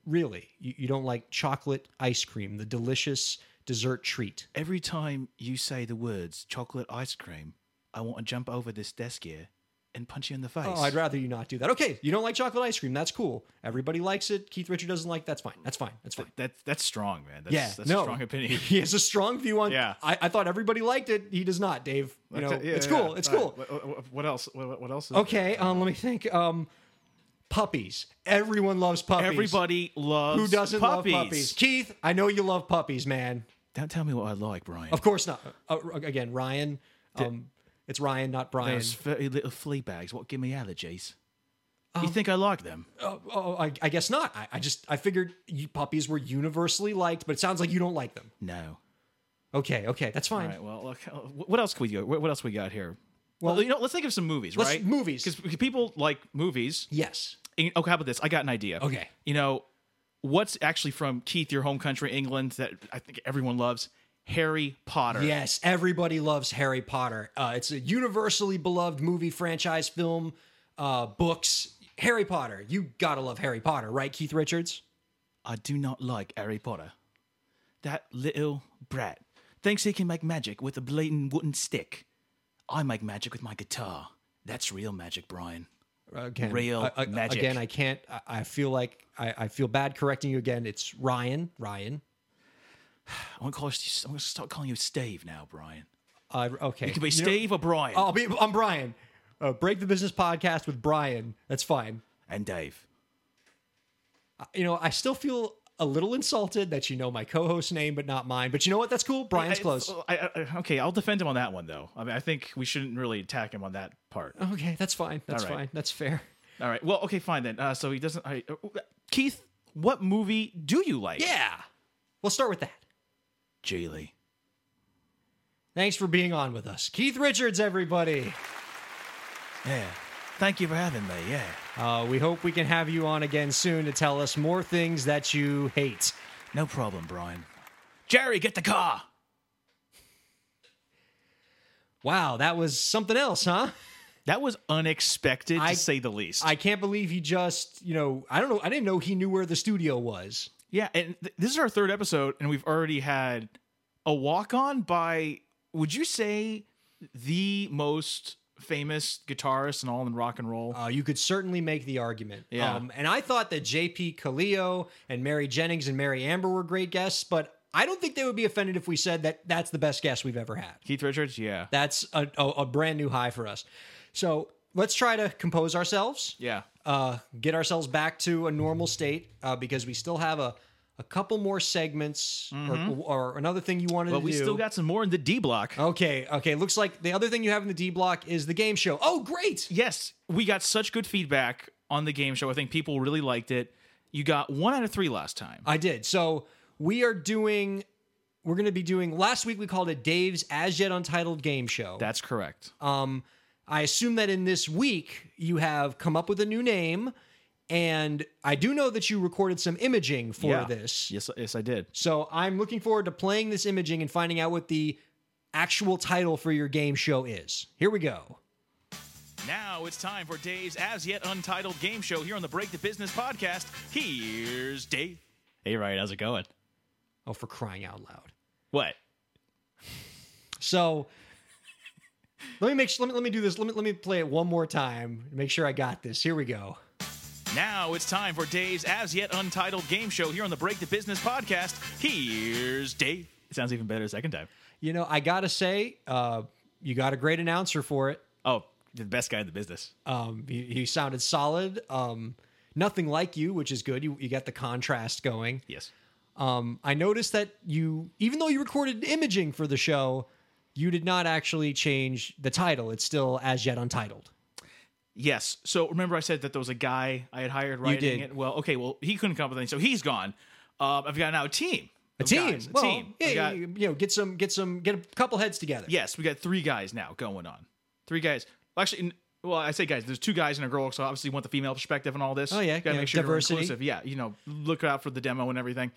Really? You, you don't like chocolate ice cream, the delicious dessert treat. Every time you say the words chocolate ice cream, I want to jump over this desk here and punch you in the face. Oh, I'd rather you not do that. Okay, you don't like chocolate ice cream. That's cool. Everybody likes it. Keith Richard doesn't like. That's fine. That's fine. That's fine. That, that's strong, man. That's, yeah, that's no. a strong opinion. He has a strong view on. Yeah. I, I thought everybody liked it. He does not, Dave. You know, Yeah, it's yeah. cool. It's All cool. right. What, what- what else? What, what else? Is Okay, um, let me think. Um, puppies. Everyone loves puppies. Everybody loves puppies who doesn't puppies. love puppies? Keith, I know you love puppies, man. Don't tell me what I like, Brian. Of course not. Uh, again, Ryan. Um, it's Ryan, not Brian. Those dirty little flea bags. What give me allergies? Um, you think I like them? Oh, oh, I, I guess not. I, I just I figured you, puppies were universally liked, but it sounds like you don't like them. No. Okay, okay, that's fine. All right. Well, look, uh, what else can we do? What else we got here? Well, you know, let's think of some movies, right? movies. because people like movies. Yes. And- Okay, how about this? I got an idea. Okay. You know, what's actually from Keith, your home country, England, that I think everyone loves? Harry Potter. Yes, everybody loves Harry Potter. Uh, it's a universally beloved movie franchise, film, uh, books. Harry Potter. You gotta love Harry Potter, right, Keith Richards? I do not like Harry Potter. That little brat thinks he can make magic with a blatant wooden stick. I make magic with my guitar. That's real magic, Brian. Again, Real I- I- magic. Again, I can't. I, I feel like I, I feel bad correcting you again. It's Ryan. Ryan. I want to call you, I'm going to start calling you Steve now, Brian. Uh, okay. You can be You know- Steve or Brian. I'll be. I'm Brian. Uh, Break the Business podcast with Brian. That's fine. And Dave. You know, I still feel a little insulted that you know my co-host name but not mine. But you know what? That's cool. Brian's I- close. I, I, okay, I'll defend him on that one, though. I mean, I think we shouldn't really attack him on that part. Okay, that's fine. That's right. fine. That's fair. All right. Well, okay, fine then. Uh, so he doesn't. I, uh, Keith, what movie do you like? Yeah. We'll start with that. Geely. Thanks for being on with us. Keith Richards, everybody. Yeah. Thank you for having me. Yeah. Uh, we hope we can have you on again soon to tell us more things that you hate. No problem, Brian. Jerry, get the car. Wow, that was something else, huh? That was unexpected I- to say the least. I can't believe he just, you know, I don't know. I didn't know he knew where the studio was. yeah, and th- this is our third episode, and we've already had a walk on by, would you say, the most famous guitarists and all in rock and roll. Uh, you could certainly make the argument. Yeah. Um, and I thought that J.P. Kallio and Mary Jennings and Mary Amber were great guests, but I don't think they would be offended if we said that that's the best guest we've ever had. Keith Richards, yeah, That's a, a, a brand new high for us. So let's try to compose ourselves. yeah. uh, get ourselves back to a normal state uh, because we still have a, a couple more segments or, or another thing you wanted But to we still got some more in the D block. okay, okay. Looks like the other thing you have in the D block is the game show. Oh, great! Yes, we got such good feedback on the game show. I think people really liked it. You got one out of three last time. I did. So we are doing. We're going to be doing. Last week we called it Dave's as yet untitled game show. That's correct. Um, I assume that in this week you have come up with a new name, and I do know that you recorded some imaging for Yeah. this. Yes, yes, I did. So I'm looking forward to playing this imaging and finding out what the actual title for your game show is. Here we go. Now it's time for Dave's as yet untitled game show here on the Break the Business podcast. Here's Dave. Hey, Ryan, how's it going? Oh, for crying out loud. What? So let me make sure, let me, let me do this. Let me, let me play it one more time. Make sure I got this. Here we go. Now it's time for Dave's as yet untitled game show here on the Break the Business podcast. Here's Dave. It sounds even better the second time. You know, I got to say, uh, you got a great announcer for it. Oh, the best guy in the business. Um, he, he sounded solid. Um, nothing like you, which is good. You, you got the contrast going. Yes. Um, I noticed that you, even though you recorded imaging for the show, you did not actually change the title. It's still as yet untitled. Yes. So remember, I said that there was a guy I had hired writing did. it. Well, okay. Well, he couldn't come up with anything, so he's gone. Um, I've got now a team. A team, guys, a well, team. Yeah, got- you, you know, get some, get some, get a couple heads together. yes, we got three guys now going on. Three guys. Well, actually, well, I say guys. There's two guys and a girl, so obviously you want the female perspective and all this. Oh, yeah, got to yeah, make sure diversity. you're inclusive. Yeah, you know, look out for the demo and everything.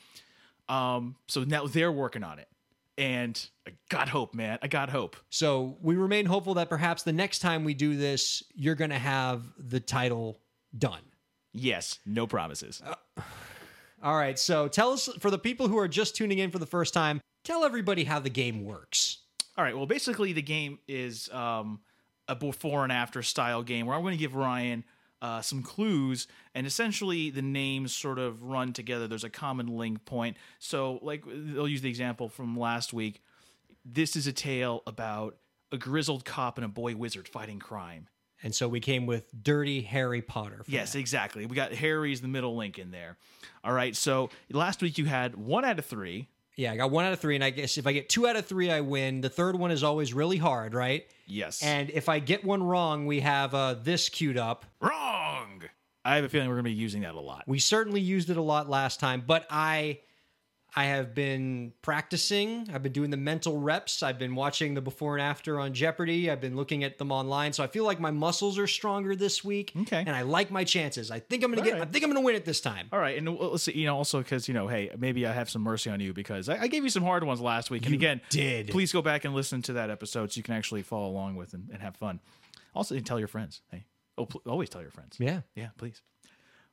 Um, so now they're working on it, and I got hope, man. I got hope. So we remain hopeful that perhaps the next time we do this, you're going to have the title done. Yes, no promises. All right. So tell us, for the people who are just tuning in for the first time, tell everybody how the game works. All right. Well, basically, the game is um, a before and after style game where I'm going to give Ryan uh, some clues, and essentially the names sort of run together. There's a common link point. So, like, they'll use the example from last week. This is a tale about a grizzled cop and a boy wizard fighting crime. And so we came with Dirty Harry Potter. Yes, that. exactly. We got Harry's the middle link in there. All right. So last week you had one out of three. Yeah, I got one out of three. And I guess if I get two out of three, I win. The third one is always really hard, right? Yes. And if I get one wrong, we have uh, this queued up. wrong. I have a feeling we're going to be using that a lot. We certainly used it a lot last time, but I I have been practicing. I've been doing the mental reps. I've been watching the before and after on Jeopardy. I've been looking at them online. So I feel like my muscles are stronger this week. Okay. And I like my chances. I think I'm gonna get right. I think I'm gonna win it this time. All right, and we'll- let's see. You know, also because you know, hey, maybe I have some mercy on you because I, I gave you some hard ones last week. And again, did. Please go back and listen to that episode so you can actually follow along with and, and have fun. Also, and tell your friends. Hey, oh, pl- always tell your friends. Yeah. yeah, please.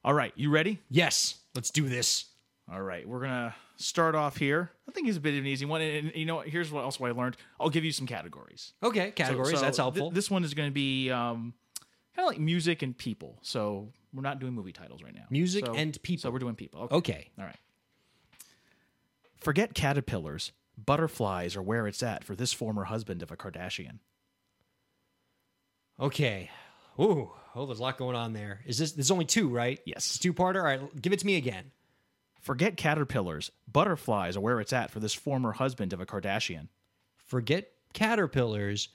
All right, you ready? Yes. Let's do this. All right, we're gonna start off here. I think it's a bit of an easy one, and, and you know, what, here's what else what I learned. I'll give you some categories. Okay, categories, so that's th- helpful. this one is going to be um, kind of like music and people. So we're not doing movie titles right now. Music So- and people. So we're doing people. Okay. okay. All right. Forget caterpillars. Butterflies are where it's at for this former husband of a Kardashian. Okay. Ooh. Oh, there's a lot going on there. Is this there's only two, right? Yes. It's two parter. All right, give it to me again. Forget caterpillars. Butterflies are where it's at for this former husband of a Kardashian. forget caterpillars.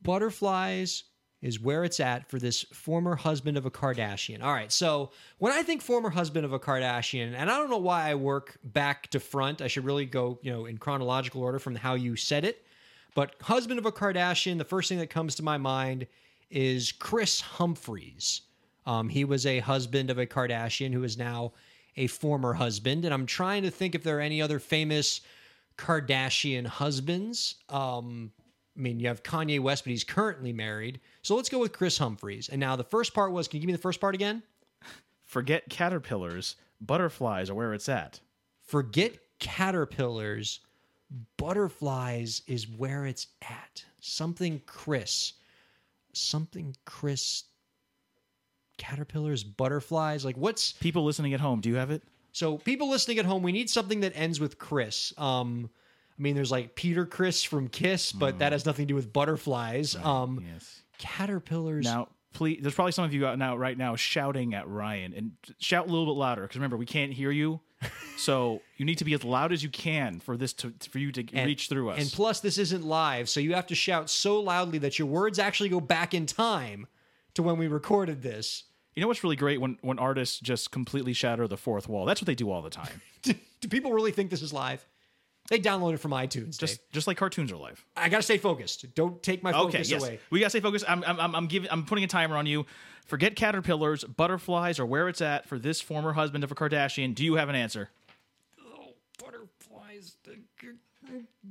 Butterflies is where it's at for this former husband of a Kardashian. All right, so when I think former husband of a Kardashian, and I don't know why I work back to front, I should really go, you know, in chronological order from how you said it. But husband of a Kardashian, the first thing that comes to my mind is Kris Humphries. Um, he was a husband of a Kardashian who is now a former husband. And I'm trying to think if there are any other famous Kardashian husbands. Um, I mean, you have Kanye West, but he's currently married. So let's go with Kris Humphries. And now the first part was can you give me the first part again? Forget caterpillars. Butterflies are where it's at. Forget caterpillars. Butterflies is where it's at. Something Chris. something Chris caterpillars, butterflies. Like what's People listening at home, do you have it? so people listening at home, we need something that ends with Chris. Um I mean there's like Peter Criss from Kiss, but that has nothing to do with butterflies. Um Yes. caterpillars. Now, please, there's probably some of you out now right now shouting at Ryan and shout a little bit louder because remember we can't hear you. so you need to be as loud as you can for this to for you to And- reach through us. And plus, this isn't live, so you have to shout so loudly that your words actually go back in time to when we recorded this. you know what's really great when when artists just completely shatter the fourth wall. That's what they do all the time. Do, do people really think this is live? They download it from iTunes. just Dave. just like cartoons are live. I gotta stay focused. Don't take my Okay, focus yes, away. we gotta stay focused. I'm, I'm, I'm- I'm giving, I'm putting a timer on you. Forget caterpillars, butterflies, or where it's at for this former husband of a Kardashian. Do you have an answer? Butterflies.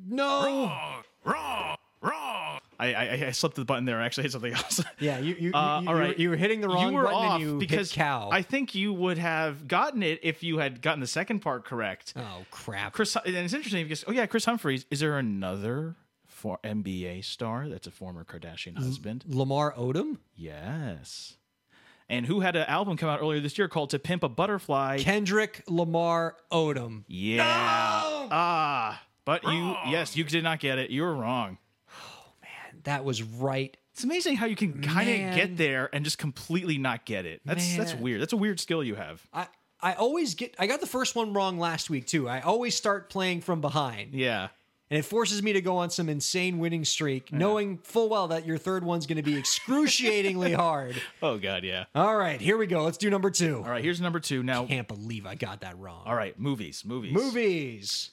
No. Wrong, wrong. I, I, I slipped the button there. I actually hit something else. Yeah, you you, Uh, you, all were, you were hitting the wrong you were button off and you because cow. I think you would have gotten it if you had gotten the second part correct. oh crap. Chris, and it's interesting because oh yeah, Kris Humphries. Is there another for NBA star that's a former Kardashian husband? Lamar Odom, Yes. And who had an album come out earlier this year called "To Pimp a Butterfly"? Kendrick Lamar Odom. yeah. Ah, but you, yes, you did not get it. You were wrong. That was right. It's amazing how you can kind of Man. get there and just completely not get it. That's that's Man. weird. That's a weird skill you have. I I always get. I got the first one wrong last week too. I always start playing from behind. Yeah. and it forces me to go on some insane winning streak, knowing full well that your third one's going to be excruciatingly hard. Oh god, yeah. All right, here we go. Let's do number two. All right, here's number two. Now, Can't believe I got that wrong. all right, movies, movies, Movies.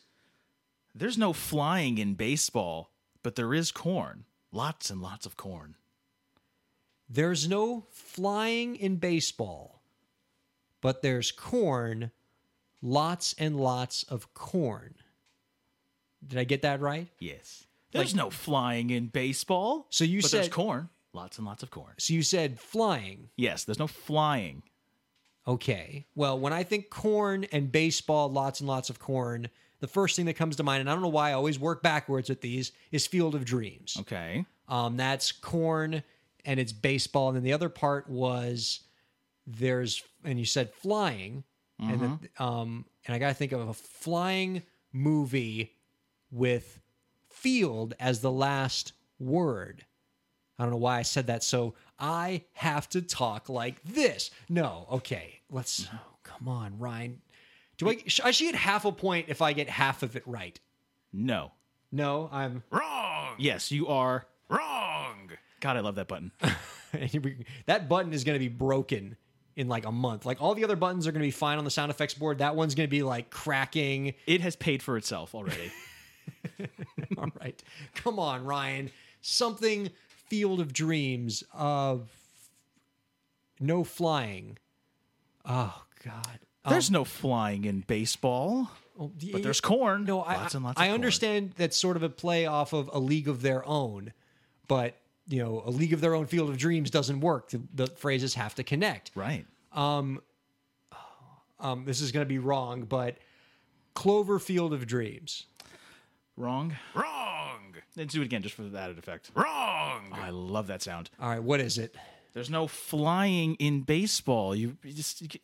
There's no flying in baseball, but there is corn. Lots and lots of corn. There's no flying in baseball, but there's corn. Lots and lots of corn. Did I get that right? Yes. There's no flying in baseball. So you but there's said- corn. Lots and lots of corn. So you said flying. Yes, there's no flying. Okay. Well, when I think corn and baseball, lots and lots of corn, the first thing that comes to mind, and I don't know why I always work backwards with these, is Field of Dreams. Okay. Um, that's corn and it's baseball. And then the other part was there's, and you said flying. And, then, um, and I got to think of a flying movie with field as the last word. I don't know why I said that. So I have to talk like this. No, okay. Let's. Oh, come on, Ryan. Do I? sh- I should get half a point if I get half of it right. No. No, I'm. Wrong. Yes, you are wrong. God, I love that button. that button is going to be broken in like a month. Like all the other buttons are going to be fine on the sound effects board. That one's going to be like cracking. it has paid for itself already. All right, come on, Ryan. Something Field of Dreams of no flying. Oh God. There's no flying in baseball, but there's corn. No, I, lots and lots I of corn. understand that's sort of a play off of a league of their own, but you know, a league of their own Field of Dreams doesn't work. The, the phrases have to connect. Right. Um, this is going to be wrong, but Cloverfield of Dreams. Wrong. Wrong. Let's do it again just for the added effect. Wrong. I love that sound. All right, what is it? There's no flying in baseball. You, you just you get-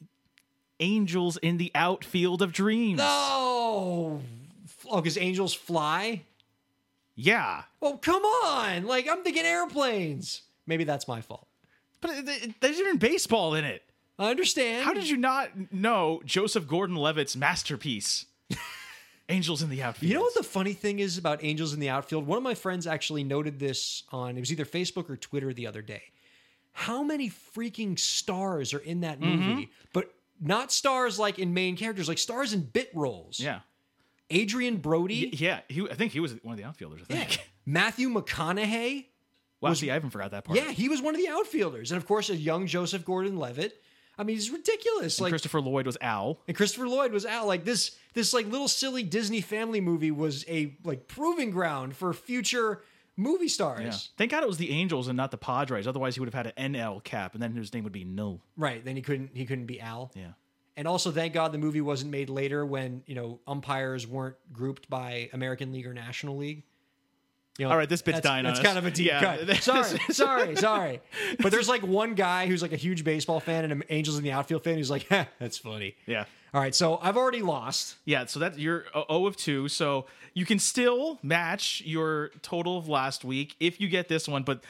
angels in the outfield of dreams. Oh, oh, because angels fly. Yeah, Oh, come on! Like I'm thinking airplanes. Maybe that's my fault. but there's even baseball in it. I understand. How did you not know Joseph Gordon-Levitt's masterpiece, Angels in the Outfield? You know what the funny thing is about angels in the outfield? One of my friends actually noted this on it was either Facebook or Twitter the other day. How many freaking stars are in that movie? Mm-hmm. But not stars like in main characters, like stars in bit roles. Yeah, Adrien Brody, yeah. He, I think he was one of the outfielders. I think. Matthew McConaughey. Wow, see, I haven't forgot that part. Yeah, he was one of the outfielders, and of course, a young Joseph Gordon-Levitt. I mean, he's ridiculous. like Christopher Lloyd was Al. And Christopher Lloyd was out. Like this, this like little silly Disney family movie was a like proving ground for future movie stars. Yeah. Thank God it was the Angels and not the Padres. Otherwise, he would have had an NL cap, and then his name would be No. Right. Then he couldn't he couldn't be Al. Yeah. And also thank God the movie wasn't made later when, you know, umpires weren't grouped by American League or National League. You know, All right, this bit's that's, dying on That's us. kind of a deep Yeah. cut. Sorry, sorry, sorry. But there's like one guy who's like a huge baseball fan and an Angels in the outfield fan who's like, "Heh, that's funny. Yeah. All right, so I've already lost. Yeah, so that you're uh, 0 of 2. So you can still match your total of last week if you get this one, but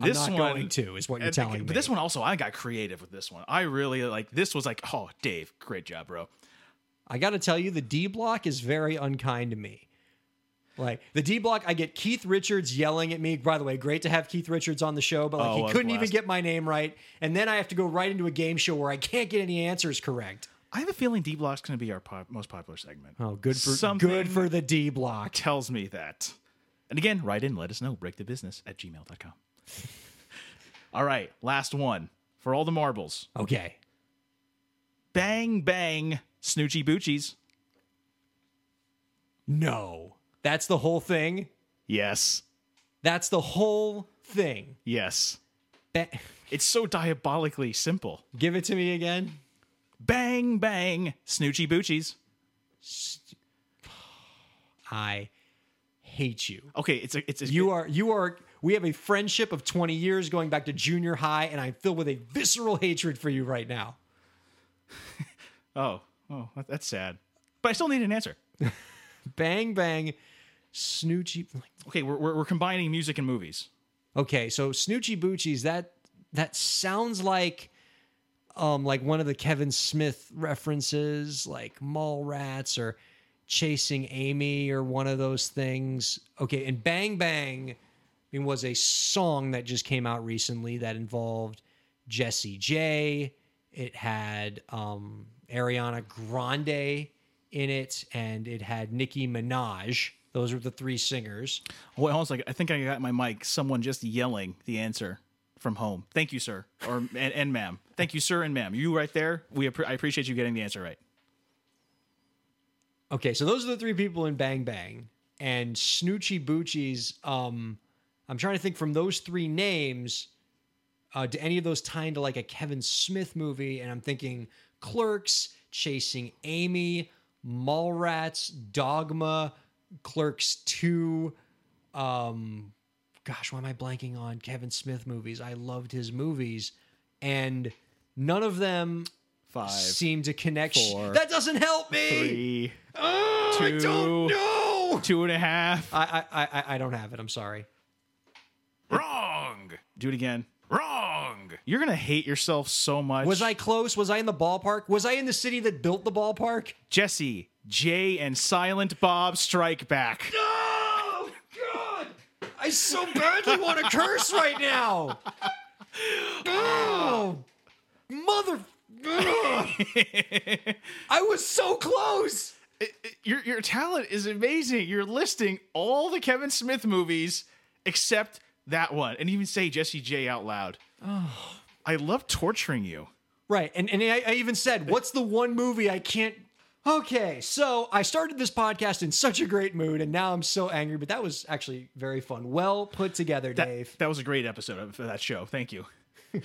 this I'm not one going to, is what you're telling But me. this one also I got creative with this one. I really like this was like, "Oh, Dave, great job, bro." I got to tell you, the D block is very unkind to me. Like the D block, I get Keith Richards yelling at me. By the way, great to have Keith Richards on the show, but like Oh, he couldn't even get my name right, and then I have to go right into a game show where I can't get any answers correct. I have a feeling D Block's going to be our pop- most popular segment. Oh, good for Something good for the D block. tells me that. And again, write in, let us know. Breakthebusiness at gmail.com. all right, last one for all the marbles. Okay, Bang, bang, Snootchie Bootchies. no, that's the whole thing. Yes. That's the whole thing. Yes. Ba- It's so diabolically simple. Give it to me again. Bang, bang, Snootchie Bootchies. I hate you. Okay, it's a, it's a, You are you are we have a friendship of 20 years going back to junior high and I'm filled with a visceral hatred for you right now. Oh, oh, that's sad. But I still need an answer. Bang bang Snootchie Okay, we're, we're, we're combining music and movies. Okay, so Snootchie Bootchies that that sounds like um like one of the Kevin Smith references like Mallrats or Chasing Amy or one of those things. Okay, and Bang Bang I mean, was a song that just came out recently that involved Jessie J. It had um, Ariana Grande in it, and it had Nicki Minaj. Those were the three singers. Well, almost like I think I got my mic. Someone just yelling the answer from home. Thank you, sir, or and, and ma'am. Thank you, sir and ma'am. You right there. We I appreciate you getting the answer right. Okay, so those are the three people in Bang Bang. And Snootchie Bootchies, um, I'm trying to think from those three names, uh, do any of those tie into like a Kevin Smith movie? And I'm thinking Clerks, Chasing Amy, Mallrats, Dogma, Clerks 2. Um, gosh, why am I blanking on Kevin Smith movies? I loved his movies. And none of them Five, seem to connect. four, that doesn't help me. three, Oh, I two, don't know. two and a half. I, I I I don't have it. I'm sorry. Wrong. Do it again. Wrong. You're gonna hate yourself so much. Was I close? Was I in the ballpark? Was I in the city that built the ballpark? Jessie, Jay, and Silent Bob Strike Back? God! I so badly want to curse right now. Oh, mother! I was so close. your your talent is amazing. You're listing all the Kevin Smith movies except that one, and even say Jessie J out loud. Oh, I love torturing you. Right, and and I, I even said, "What's the one movie I can't?" Okay, so I started this podcast in such a great mood, and now I'm so angry. But that was actually very fun. Well put together, That, Dave. that was a great episode of that show. Thank you.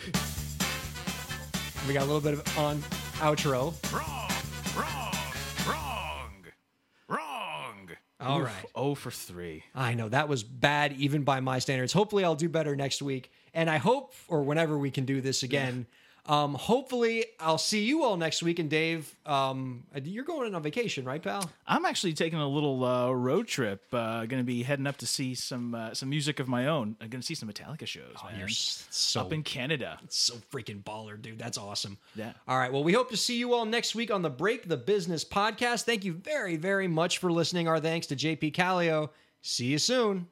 We got a little bit of on outro. Wrong, wrong, wrong, wrong. All right. Oh for three. I know that was bad even by my standards. Hopefully, I'll do better next week, and I hope, or whenever we can do this again. Um, hopefully, I'll see you all next week. And Dave, um, you're going on vacation, right, pal? I'm actually taking a little uh, road trip. Uh, going to be heading up to see some uh, some music of my own. I'm going to see some Metallica shows, man. You're so up in Canada. so freaking baller, dude. That's awesome. Yeah. All right. Well, we hope to see you all next week on the Break the Business podcast. Thank you very, very much for listening. Our thanks to JP Kallio. See you soon.